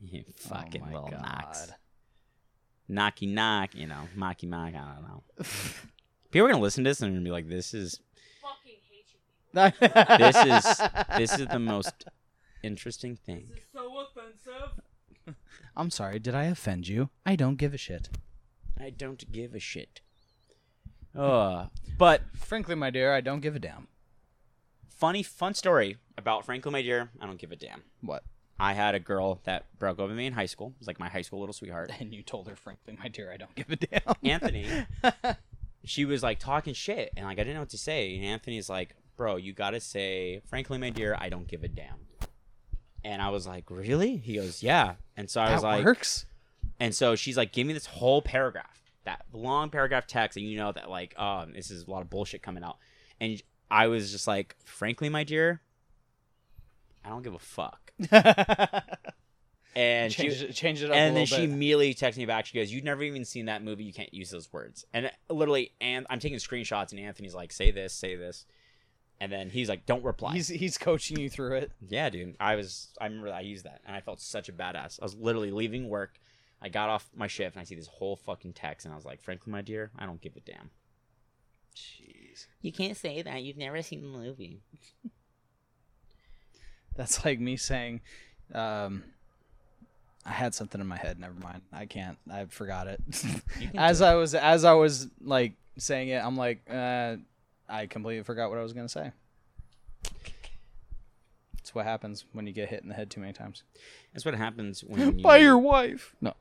You oh fucking oh little God. knocks. Knocky knock, you know, mocky mock, I don't know. People are gonna listen to this and they're gonna be like, "This is Fucking hate you this is this is the most interesting thing." This is so offensive. I'm sorry. Did I offend you? I don't give a shit. I don't give a shit. Uh, but Frankly, my dear, I don't give a damn. funny, fun story about Franklin, my dear. I don't give a damn. What? I had a girl that broke up with me in high school. It was like my high school little sweetheart. And you told her, frankly, my dear, I don't give a damn. Anthony, she was like talking shit, and like I didn't know what to say. And Anthony's like, "Bro, you gotta say, frankly, my dear, I don't give a damn." And I was like, "Really?" He goes, "Yeah." And so I was that like, works. and so she's like, "Give me this whole paragraph, that long paragraph text, and you know that like, um, this is a lot of bullshit coming out." And I was just like, "Frankly, my dear, I don't give a fuck." And she, change, it, change it up. and then she bit. immediately texts me back. She goes, "You've never even seen that movie. You can't use those words." And literally, and I'm taking screenshots, and Anthony's like, "Say this, say this," and then he's like, "Don't reply." He's he's coaching you through it. yeah, dude. I was. I remember I used that, and I felt such a badass. I was literally leaving work. I got off my shift, and I see this whole fucking text, and I was like, "Frankly, my dear, I don't give a damn." Jeez, You can't say that. You've never seen the movie. that's like me saying, um, I had something in my head. Never mind. I can't. I forgot it. as I was as I was like saying it, I'm like, uh, I completely forgot what I was gonna say. It's what happens when you get hit in the head too many times. That's what happens when you By your wife. No.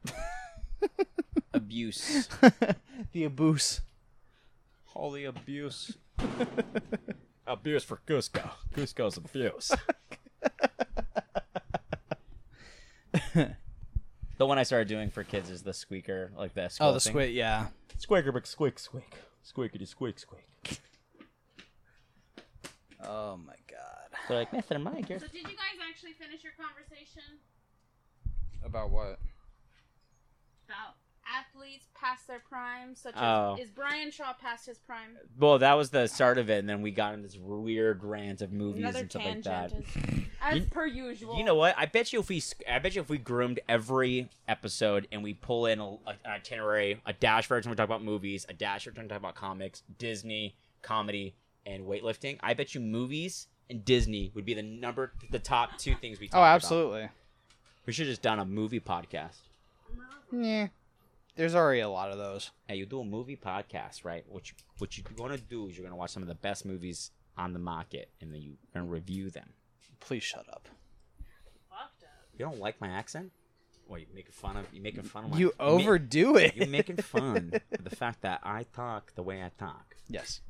abuse. the abuse. Holy abuse. abuse for Cusco. Cusco's abuse. the one I started doing for kids is the squeaker, like this. Oh, the thing. squid. Yeah. Squeaker, but squeak, squeak. Squeakity, squeak, squeak. Oh my god. They're like, Mr. Mike, So did you guys actually finish your conversation About what? about athletes past their prime, such as Oh. is Brian Shaw past his prime? Well, that was the start of it, and then we got in this weird rant of movies Another and stuff like tangent, that. as, as You- per usual. You know what? I bet you if we, I bet you if we groomed every episode and we pull in a, a- an itinerary, a dash for every time we talk about movies, a dash for every time we talk about comics, Disney, comedy, and weightlifting. I bet you movies and Disney would be the number, the top two things we. Talk Oh, about. absolutely. We should have just done a movie podcast. Yeah. There's already a lot of those. Hey, you do a movie podcast, right? What you what you're gonna do is you're gonna watch some of the best movies on the market, and then you're gonna review them. Please shut up. Fucked up. You don't like my accent? What you making fun of? You making fun of my? You ma- overdo it. You're making fun of the fact that I talk the way I talk. yes.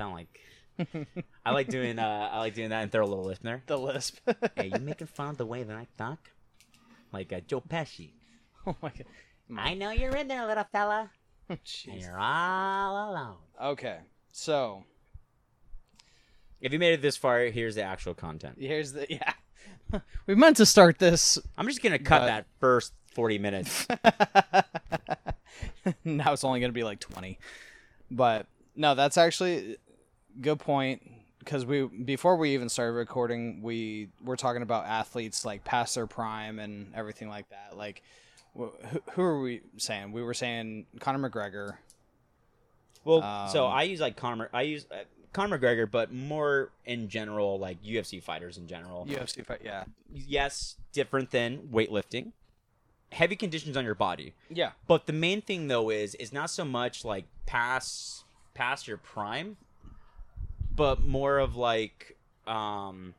Sound like I like doing. Uh, I like doing that and throw a little lisp there. The lisp. Hey, you making fun of the way that I talk? Like uh, Joe Pesci. oh my god. I know you're in there, little fella, and Jeez. you're all alone. Okay. So If you made it this far, here's the actual content. here's the yeah. we meant to start this. I'm just gonna cut But- that first 40 minutes. now it's only going to be like 20. But no, that's actually good point because we before we even started recording, we were talking about athletes like past their prime and everything like that. Like wh- who, who are we saying? We were saying Conor McGregor. Well, so Um, I use like Conor. I use uh, Conor McGregor, but more in general, like UFC fighters in general. UFC fight, yeah. Yes, different than weightlifting. Heavy conditions on your body, Yeah. but the main thing though is is not so much like past past your prime, but more of like um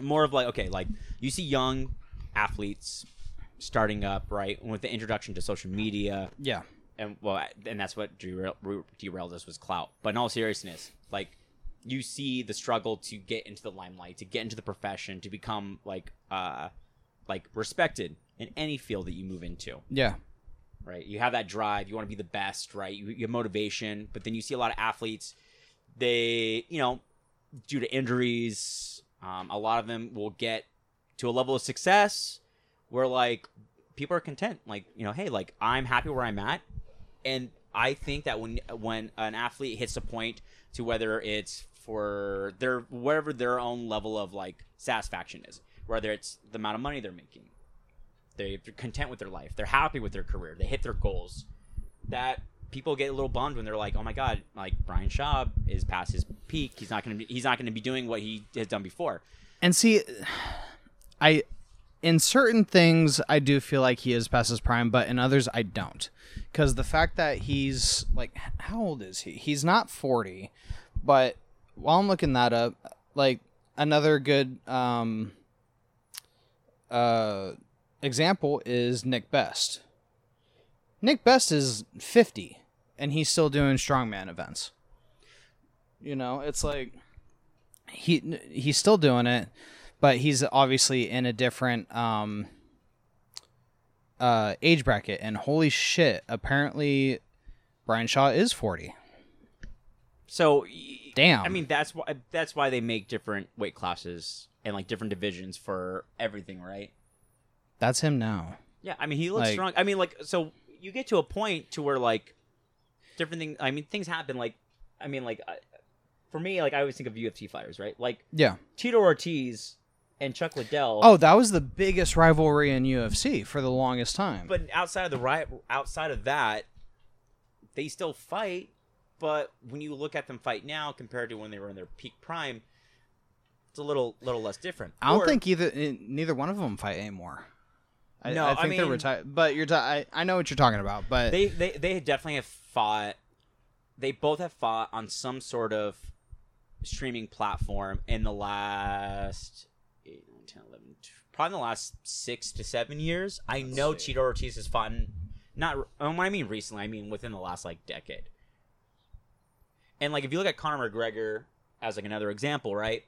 more of like okay, like you see young athletes starting up right with the introduction to social media Yeah. and well, and that's what derail, derailed us was clout. But in all seriousness, like you see the struggle to get into the limelight, to get into the profession, to become like uh like respected in any field that you move into. Yeah. Right? You have that drive. You want to be the best. Right? You, you have motivation. But then you see a lot of athletes. They, you know, due to injuries, um, a lot of them will get to a level of success where like people are content. Like you know, hey, like I'm happy where I'm at, and I think that when when an athlete hits a point to whether it's for their whatever their own level of like satisfaction is, whether it's the amount of money they're making, they're content with their life, they're happy with their career, they hit their goals. That people get a little bummed when they're like, "Oh my god, like Brian Shaw is past his peak. He's not going to he's not going to be doing what he has done before." And see, I in certain things I do feel like he is past his prime, but in others I don't. Because the fact that he's like, how old is he? He's not forty, but while I'm looking that up, like another good um, uh, example is Nick Best. Nick Best is fifty, and he's still doing strongman events. You know, it's like he he's still doing it, but he's obviously in a different um uh age bracket and holy shit, apparently Brian Shaw is 40. So, Damn. I mean, that's why that's why they make different weight classes and like different divisions for everything, right? That's him now. Yeah, I mean, he looks Like- strong. I mean, like, so you get to a point to where like different things. I mean, things happen. Like, I mean, like, I, for me, like, I always think of UFC fighters, right? Like Yeah. Tito Ortiz and Chuck Liddell. Oh, that was the biggest rivalry in UFC for the longest time. but outside of the right, outside of that, they still fight. But when you look at them fight now compared to when they were in their peak prime, it's a little little less different. I don't Or- think either eh, neither one of them fight anymore. I, No, I I think they're mean- retired. But you're, ta- I, I know what you're talking about. But they they they definitely have fought. They both have fought on some sort of streaming platform in the last 8, 9, 10, 11, tw- probably in the last six to seven years. I know Tito Ortiz has fought. in- Not when oh, I mean recently, I mean within the last like decade. And like if you look at Conor McGregor as like another example, right?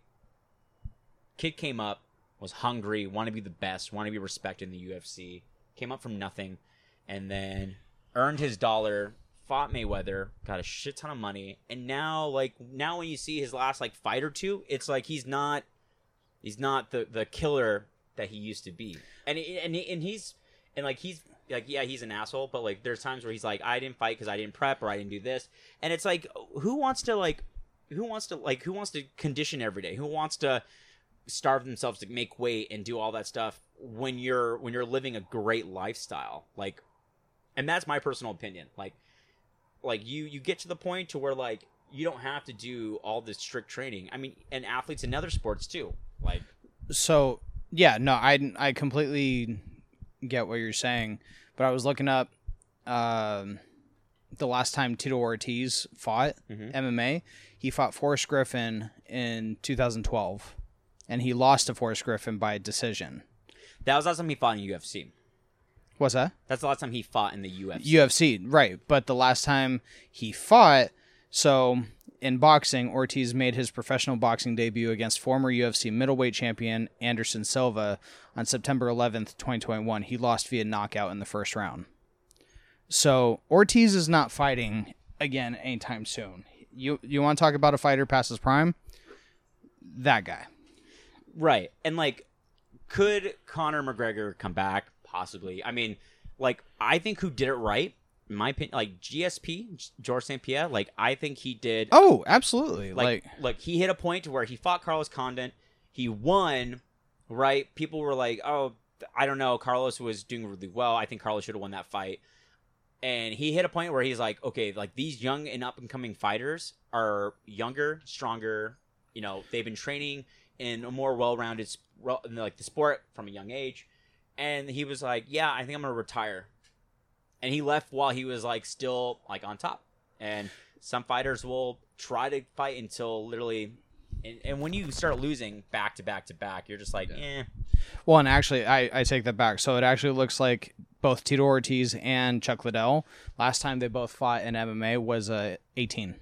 Kid came up, was hungry, wanted to be the best, wanted to be respected in the UFC, came up from nothing, and then earned his dollar, fought Mayweather, got a shit ton of money, and now like now when you see his last like fight or two, it's like he's not he's not the the killer that he used to be. And and and he's and like he's like yeah, he's an asshole, but like there's times where he's like I didn't fight cuz I didn't prep or I didn't do this. And it's like who wants to like who wants to like who wants to condition every day? Who wants to starve themselves to make weight and do all that stuff when you're when you're living a great lifestyle like and that's my personal opinion like like you you get to the point to where like you don't have to do all this strict training i mean and athletes in other sports too like so yeah, no, I I completely get what you're saying, but I was looking up um, the last time Tito Ortiz fought Mhm. MMA. He fought Forrest Griffin in 2012, and he lost to Forrest Griffin by decision. that was the last time he fought in ufc What's that? that's the last time he fought in the ufc UFC, right? But the last time he fought, so in boxing, Ortiz made his professional boxing debut against former UFC middleweight champion Anderson Silva on September 11th, 2021. He lost via knockout in the first round. So Ortiz is not fighting again anytime soon. You you want to talk about a fighter past his prime? That guy. Right. And like could Conor McGregor come back? Possibly. I mean, like I think who did it right, in my opinion, like GSP, George St. Pierre, like I think he did Oh, absolutely. like, Like, like he hit a point to where he fought Carlos Condit, he won, right? People were like, "Oh, I don't know, Carlos was doing really well. I think Carlos should have won that fight." And he hit a point where he's like, "Okay, like these young and up and coming fighters are younger, stronger, you know, they've been training in a more well-rounded in, like the sport from a young age." And he was like, "Yeah, I think I'm to retire." And he left while he was like still like on top. And some fighters will try to fight until literally and, and when you start losing back to back to back you're just like eh Well, and actually, I, I take that back. So it actually looks like both Tito Ortiz and Chuck Liddell, last time they both fought in MMA was uh, 18,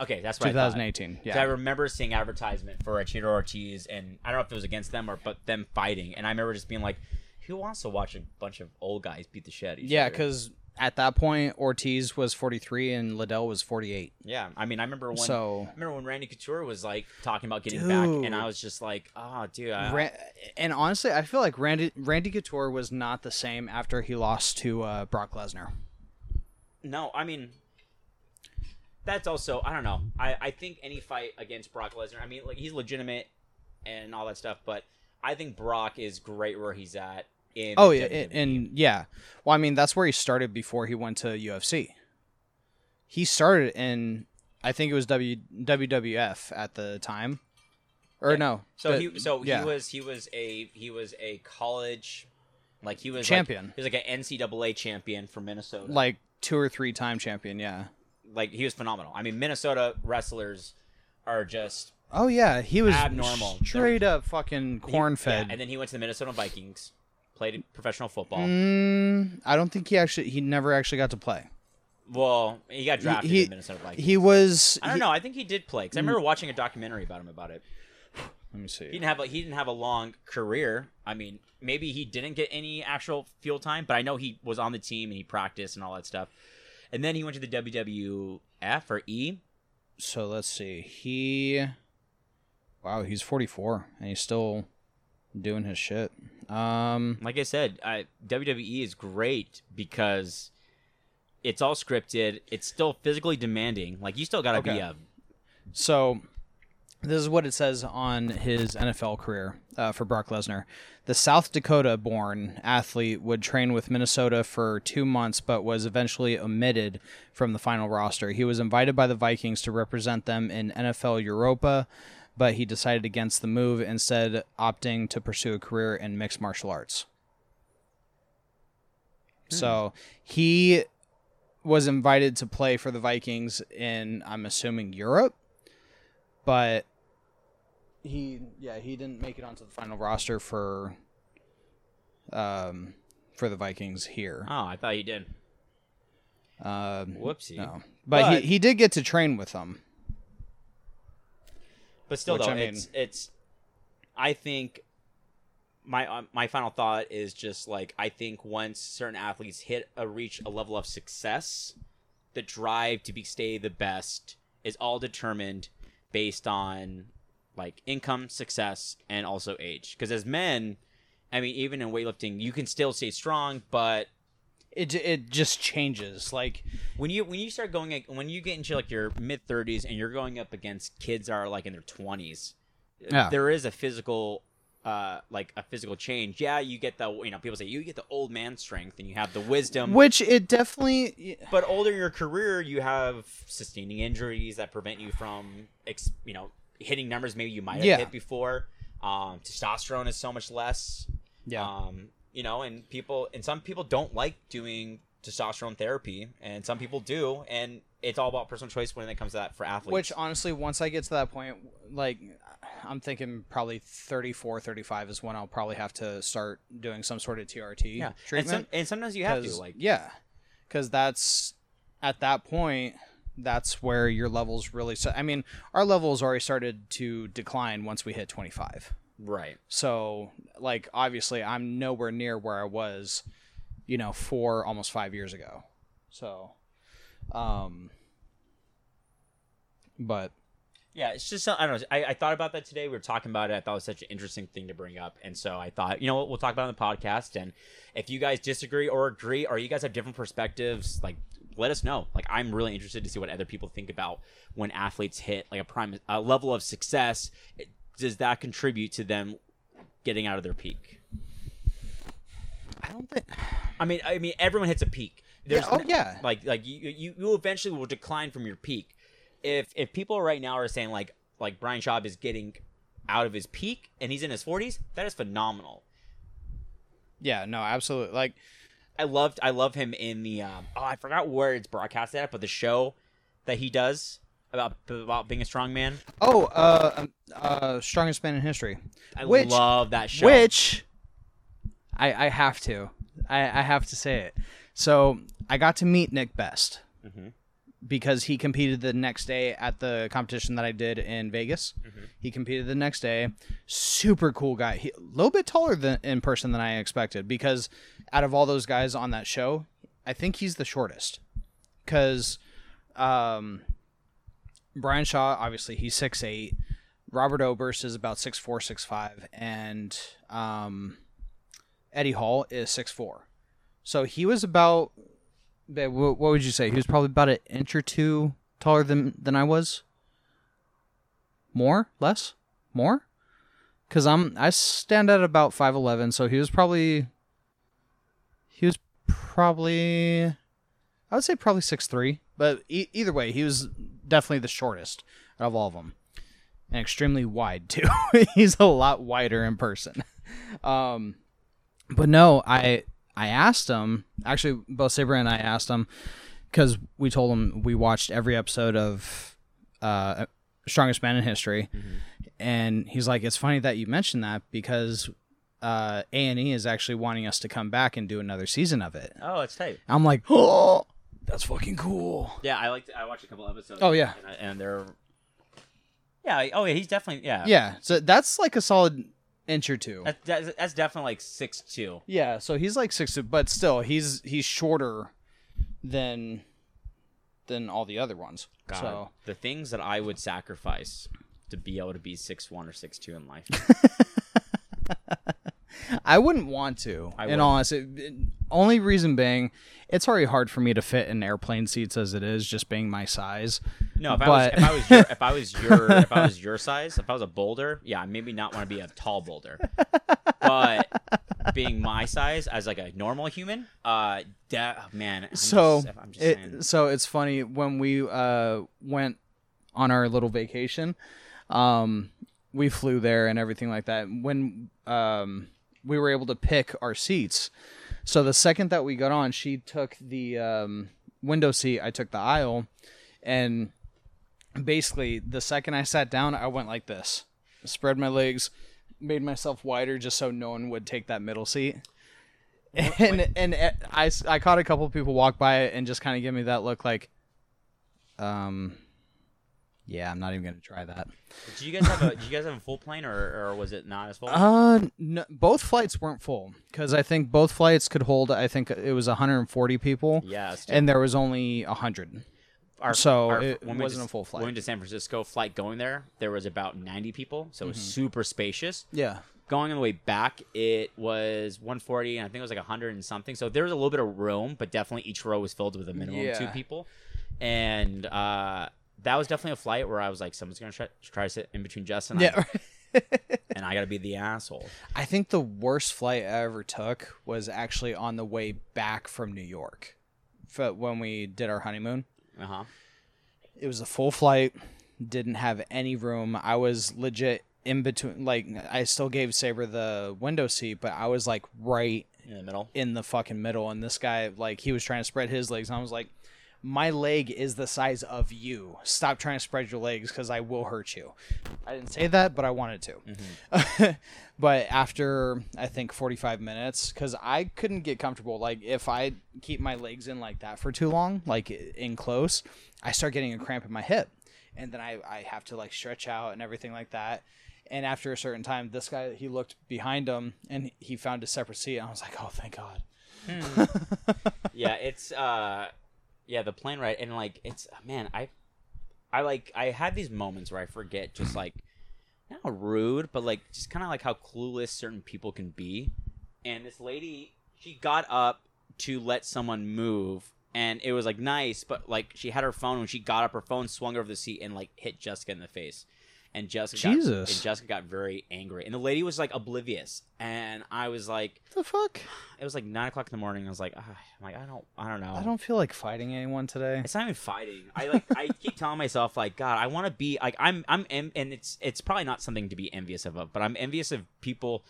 okay that's thought. 2018. 'Cause Yeah. I remember seeing advertisement for a Tito Ortiz, and I don't know if it was against them or but them fighting, and I remember just being like, "Who wants to watch a bunch of old guys beat the shit?" Each yeah, because at that point Ortiz was 43 and Liddell was 48. Yeah, I mean, I remember when So- I remember when Randy Couture was like talking about getting back, and I was just like, oh, dude, I, and honestly, I feel like Randy Randy Couture was not the same after he lost to uh, Brock Lesnar. no, I mean. That's also I don't know. I, I think any fight against Brock Lesnar, I mean like he's legitimate and all that stuff, but I think Brock is great where he's at in Oh yeah, WWE. and yeah. Well, I mean that's where he started before he went to UFC. He started in, I think it was w, WWF at the time, or Yeah. no. So but- he so yeah. he was he was a he was a college like he was like- Champion. he was like an NCAA champion for Minnesota. like two or three time champion. Yeah. Like he was phenomenal. I mean Minnesota wrestlers are just Oh yeah, he was Abnormal. straight up fucking he- corn yeah, fed. and then he went to the Minnesota Vikings, played professional football. Mm, I don't think he actually he never actually got to play. Well, he got drafted he- to the Minnesota Vikings. He was. I don't he- know. I think he did play because I remember watching a documentary about him about it. Let me see. He didn't have a, he didn't have a long career. I mean, maybe he didn't get any actual field time, but I know he was on the team and he practiced and all that stuff. And then he went to the WWF or E. So let's see. He. Wow, he's 44 and he's still doing his shit. Um. Like I said, I, WWE is great because it's all scripted. It's still physically demanding. Like you still got to be Okay. a So, this is what it says on his NFL career uh, for Brock Lesnar. The South Dakota born athlete would train with Minnesota for two months, but was eventually omitted from the final roster. He was invited by the Vikings to represent them in NFL Europa, but he decided against the move, instead, opting to pursue a career in mixed martial arts. So, he was invited to play for the Vikings in, I'm assuming, Europe but he yeah he didn't make it onto the final roster for um for the Vikings here. Oh, I thought he did. Um, Whoopsie. no, but, But- he he did get to train with them. But still, Which, though, I mean- it's it's. I think my uh, my final thought is just like I think once certain athletes hit a reach a level of success, the drive to be stay the best is all determined based on like income, success, and also age. Because as men, I mean, even in weightlifting, you can still stay strong, but It it just changes. Like when you when you start going when you get into like your mid 30s and you're going up against kids that are like in their 20s Yeah. there is a physical uh like a physical change yeah you get the you know people say you get the old man strength and you have the wisdom which it definitely but older in your career you have sustaining injuries that prevent you from ex- you know hitting numbers maybe you might have Yeah. hit before um testosterone is so much less yeah. um, you know, and people and some people don't like doing testosterone therapy, and some people do, and it's all about personal choice when it comes to that for athletes. Which honestly, once I get to that point, like I'm thinking probably 34, 35 is when I'll probably have to start doing some sort of TRT yeah, and, treatment. some, and sometimes you have to, like yeah because that's at that point that's where your levels really so i mean our levels already started to decline once we hit 25 right. so like obviously i'm nowhere near where i was you know four almost five years ago so um but Yeah, it's just I don't know. I, I thought about that today. We were talking about it. I thought it was such an interesting thing to bring up, and so I thought, you know what, we'll talk about it on the podcast. And if you guys disagree or agree, or you guys have different perspectives, like let us know. Like I'm really interested to see what other people think about when athletes hit like a prime a level of success. It- Does that contribute to them getting out of their peak? i don't think I mean, I mean, everyone hits a peak. There's oh, n- yeah. Like, like you, you, you eventually will decline from your peak. If if people right now are saying like like Brian Shaw is getting out of his peak and he's in his 40s, that is phenomenal. yeah no absolutely like I loved I love him in the um, oh I forgot where it's broadcasted at, but the show that he does about about being a strong man. oh uh um, uh strongest man in history I Which- love that show. Which I I have to. I, I have to say it. So I got to meet Nick Best Mhm. Because he competed the next day at the competition that I did in Vegas. He competed the next day. Super cool guy. He, a little bit taller than in person than I expected because out of all those guys on that show, I think he's the shortest because um, Brian Shaw obviously he's six eight. Robert Oberst is about six four, six five, and um, Eddie Hall is six four. So he was about. What would you say? He was probably about an inch or two taller than than I was. More, less, more, because I'm I stand at about five eleven. So he was probably. He was probably. I would say probably six three, but e- either way, he was definitely the shortest of all of them, and extremely wide too. He's a lot wider in person. Um, but no, I I asked him actually, both Saber and I asked him because we told him we watched every episode of uh, Strongest Man in History, and he's like, "It's funny that you mentioned that because uh, A and E is actually wanting us to come back and do another season of it." Oh, it's tight. I'm like, "Oh, that's fucking cool." Yeah, I liked. I watched a couple episodes. Oh, yeah. and, I- and they're. Yeah. Oh yeah, he's definitely yeah. Yeah, so that's like a solid inch or two. That's, definitely like six two. Yeah, so he's like six, two, but still, he's he's shorter than than all the other ones. God, So the things that I would sacrifice to be able to be six one or six two in life. I wouldn't want to. I in wouldn't. all honesty, only reason being, it's already hard for me to fit in airplane seats as it is, just being my size. No, if I was if I was your if I was your if I was your size, if I was a boulder, yeah, I maybe not want to be a tall boulder. But being my size as like a normal human, uh, that man. I'm so just, I'm just it, so it's funny when we uh went on our little vacation um we flew there and everything like that when um we were able to pick our seats. So the second that we got on she took the um window seat i took the aisle and basically the second i sat down i went like this. Spread my legs made myself wider just so no one would take that middle seat. And and uh, I, I caught a couple people walk by and just kind of give me that look like um yeah i'm not even gonna try that Did you guys have a Did you guys have a full plane or, or was it not as full? uh no, both flights weren't full because i think both flights could hold i think it was 140 people yeah, and there was only 100 our, so our- it when wasn't to- a full flight. When we went to San Francisco, flight going there, there was about ninety people, so it Mm-hmm. was super spacious. yeah Going on the way back, it was 140, and I think it was like 100 and something. So there was a little bit of room, but definitely each row was filled with a minimum of two people. And uh, that was definitely a flight where I was like, someone's gonna try, try to sit in between Jess and yeah I, and I gotta be the asshole. i think the worst flight i ever took was actually on the way back from new york f- when we did our honeymoon Uh huh. it was a full flight didn't have any room i was legit in between like i still gave saber the window seat but i was like right In the middle. in the fucking middle and this guy like he was trying to spread his legs and i was like my leg is the size of you. Stop trying to spread your legs because i will hurt you. I didn't say that but i wanted to. But after i think 45 minutes because i couldn't get comfortable. Like if i keep my legs in like that for too long like in close i start getting a cramp in my hip. And then i, I have to like stretch out and everything like that. And after a certain time this guy he looked behind him and he found a separate seat. And i was like oh thank god. Yeah, it's uh yeah, the plane ride and like it's man, I I like I had these moments where I forget just mm-hmm. like not rude, but like just kind of like how clueless certain people can be. And this lady, she got up to let someone move and it was like nice, but like she had her phone when she got up her phone swung over the seat and like hit Jessica in the face. And Jessica got, Jesus. and Jessica got very angry. And the lady was like oblivious. And I was like the fuck it was like nine o'clock in the morning. I was like, ah, I'm like, I don't, I don't know. i don't feel like fighting anyone today It's not even fighting. I like. I keep telling myself like, God, I want to be like I'm. I'm. En- and it's. It's probably not something to be envious of, but I'm envious of people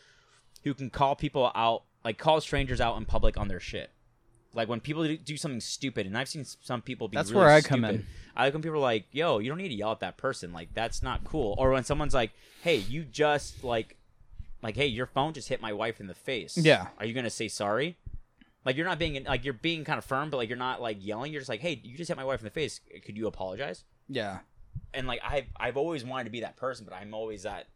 who can call people out, like call strangers out in public on their shit. Like when people do- something stupid, and I've seen some people be. That's really where I come stupid. in. I like when people are like, "Yo, you don't need to yell at that person. Like that's not cool." Or when someone's like, "Hey, you just like, like, hey, your phone just hit my wife in the face. Yeah. Are you gonna say sorry?" Like you're not being like you're being kind of firm, but like you're not like yelling. You're just like, "Hey, you just hit my wife in the face. Could you apologize?" yeah And like I've I've always wanted to be that person, but I'm always that.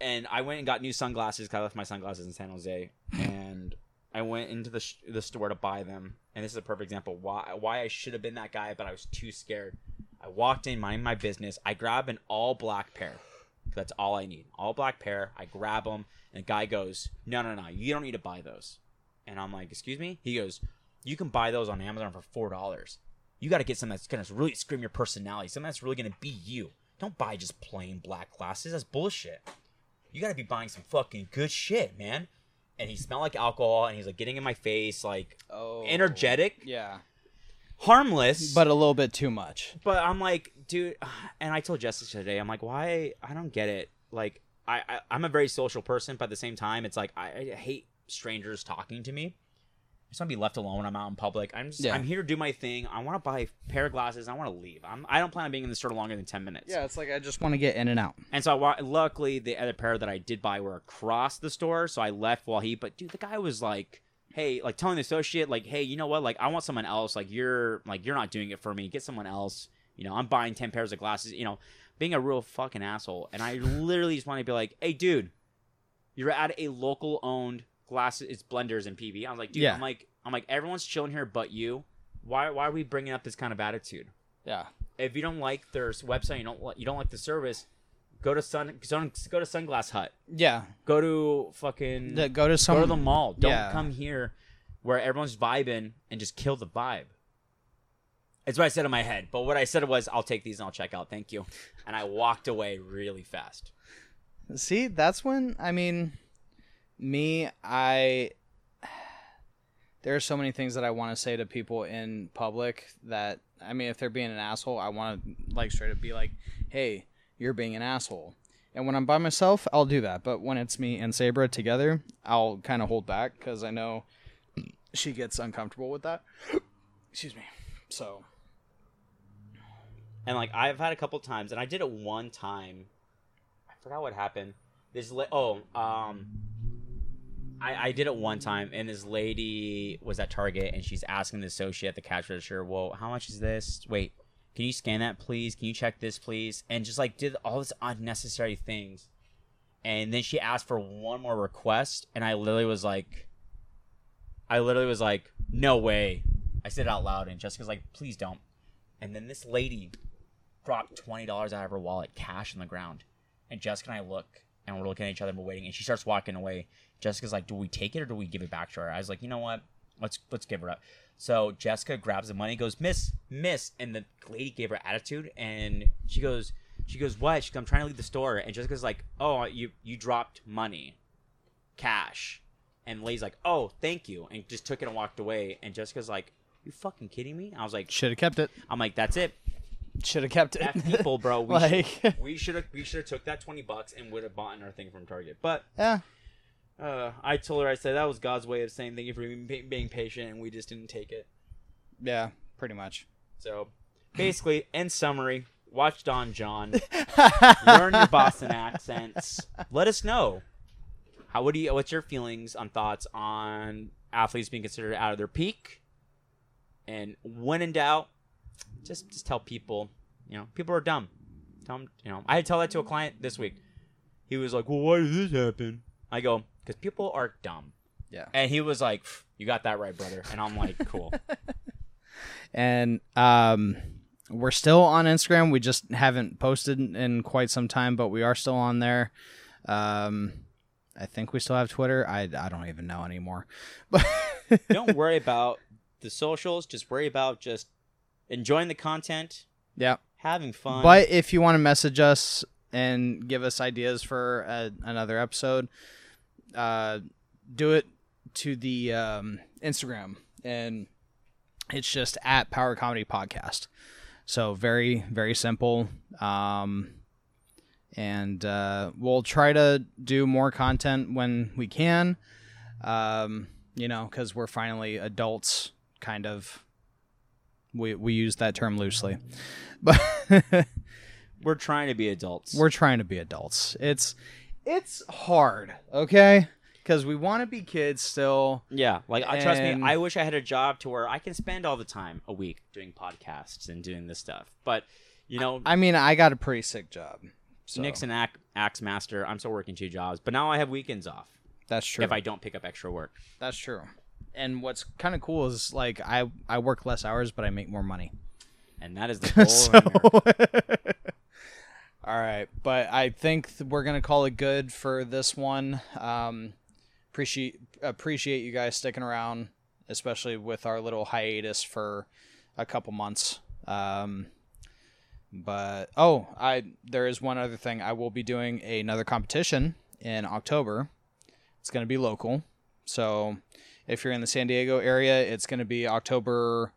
And I went and got new sunglasses. 'cause I left my sunglasses in San Jose, and I went into the sh- the store to buy them, and this is a perfect example why why I should have been that guy, but I was too scared. I walked in, minding my business. I grab an all black pair. That's all I need. All black pair. I grab them, and the guy goes, "No, no, no, you don't need to buy those." And I'm like, "Excuse me?" He goes, "You can buy those on Amazon for four dollars. You got to get something that's gonna really scream your personality. Something that's really gonna be you. Don't buy just plain black glasses. That's bullshit. You got to be buying some fucking good shit, man." And he smelled like alcohol, and he's like getting in my face, like Oh, energetic, Yeah, harmless, but a little bit too much. but I'm like, dude, and I told Jessica today, I'm like, why? I don't get it. Like, I, I I'm a very social person, but at the same time, it's like I, I hate strangers talking to me. I just want to be left alone when I'm out in public. I'm just, Yeah. I'm here to do my thing. I want to buy a pair of glasses. I want to leave. I'm, I don't plan on being in the store longer than ten minutes. Yeah, it's like I just want to get in and out. And so I wa- luckily the other pair that I did buy were across the store, so I left while he. But dude, the guy was like, "Hey, like telling the associate, like, hey, you know what? Like, I want someone else. Like, you're like you're not doing it for me. Get someone else. You know, I'm buying ten pairs of glasses. You know, being a real fucking asshole. And I literally just want to be like, hey, dude, you're at a local owned glasses. It's blenders and PV. I was like, dude, Yeah. I'm like, I'm like, everyone's chilling here but you. Why, why are we bringing up this kind of attitude? Yeah, if you don't like their s- website, you don't li- you don't like the service, go to sun, sun go to Sunglass Hut. yeah. Go to fucking The- go to some. go to the mall. Don't yeah. come here where everyone's vibing and just kill the vibe. It's what I said in my head, but what I said was, "I'll take these and I'll check out. Thank you," and I walked away really fast. See, that's when I mean, me, I. There are so many things that I want to say to people in public that I mean, if they're being an asshole, I want to like straight up be like, "Hey, you're being an asshole." And when I'm by myself, I'll do that. But when it's me and Sabra together, I'll kind of hold back because I know she gets uncomfortable with that. Excuse me. So And like I've had a couple times, and I did it one time. I forgot what happened. This la- oh um, I I did it one time, and this lady was at Target, and she's asking the associate at the cash register, "Well, how much is this? Wait, can you scan that, please? Can you check this, please?" And just like did all this unnecessary things, and then she asked for one more request, and I literally was like, I literally was like, "No way!" I said it out loud, and Jessica's like, "Please don't." And then this lady dropped twenty dollars out of her wallet, cash on the ground. And Jessica and I look, and we're looking at each other, and we're waiting. And she starts walking away. Jessica's like, "Do we take it or do we give it back to her?" I was like, "You know what? Let's let's give her up." So Jessica grabs the money, goes, "Miss, miss," and the lady gave her attitude, and she goes, "She goes, what?" She goes, "I'm trying to leave the store," and Jessica's like, "Oh, you you dropped money, cash," and the lady's like, "Oh, thank you," and just took it and walked away. And Jessica's like, "You fucking kidding me?" I was like, should have kept it. "I'm like, that's it." Should have kept it. F people, bro. We like, should, we should have we should have took that twenty bucks and would have bought our thing from Target. But yeah, uh, I told her I said that was God's way of saying thank you for being, being patient, and we just didn't take it. yeah, pretty much. So basically, in summary, watch Don Jon, learn your Boston accents. Let us know how what do you what's your feelings on thoughts on athletes being considered out of their peak, and when in doubt, just just tell people, you know, people are dumb. Tell 'em, you know, I had to tell that to a client this week. He was like, "Well, why did this happen?" I go, "Because people are dumb." Yeah. And he was like, "You got that right, brother." And I'm like, "Cool." and um, we're still on Instagram. We just haven't posted in quite some time, but we are still on there. Um, I think we still have Twitter. I, I don't even know anymore. But don't worry about the socials. Just worry about just enjoying the content, yeah. having fun. But if you want to message us and give us ideas for a, another episode, uh, do it to the um, Instagram, and it's just at Power Comedy Podcast. So very very simple. Um, and uh, we'll try to do more content when we can. Um, you know, because we're finally adults, kind of. We we use that term loosely, but. we're trying to be adults. we're trying to be adults. It's it's hard, okay? Because we want to be kids still. yeah, like I trust me. I wish I had a job to where I can spend all the time a week doing podcasts and doing this stuff. But you know, I mean, I got a pretty sick job. So. Nick's an act, axe master. I'm still working two jobs, but now I have weekends off. That's true. if I don't pick up extra work. That's true. And what's kind of cool is like I I work less hours, but I make more money. And that is the goal. so, all right, but I think th- we're gonna call it good for this one. Um, appreciate appreciate you guys sticking around, especially with our little hiatus for a couple months. Um, but oh, I there is one other thing. I will be doing another competition in October. It's gonna be local, so if you're in the San Diego area, it's gonna be October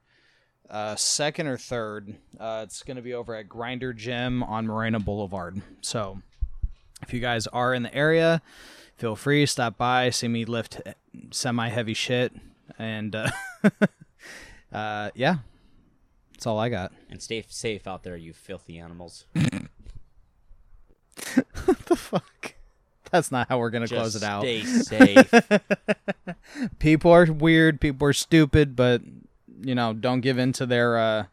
uh, second or third. Uh, it's going to be over at Grinder Gym on Morena Boulevard. So if you guys are in the area, feel free stop by, see me lift semi heavy shit, and uh, uh, yeah, that's all I got. and stay safe out there, you filthy animals. What the fuck? That's not how we're gonna close it out. Stay safe. people are weird. People are stupid, but you know, don't give in to their uh,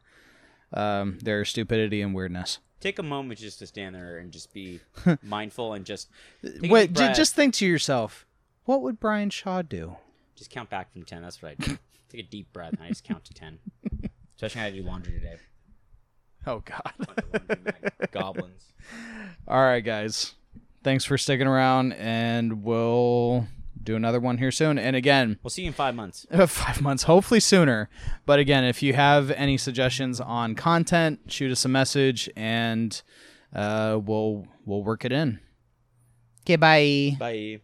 um, their stupidity and weirdness. Take a moment just to stand there and just be mindful and just Wait, j- just think to yourself, what would Brian Shaw do? just count back from ten. That's what I do. Take a deep breath and I just count to ten. Especially when I do laundry today. Oh God. Bunch of laundry mag- goblins. All right, guys. Thanks for sticking around, and we'll do another one here soon. And again, We'll see you in five months. five months, hopefully sooner. But again, if you have any suggestions on content, shoot us a message, and uh, we'll we'll work it in. Okay, bye. Bye.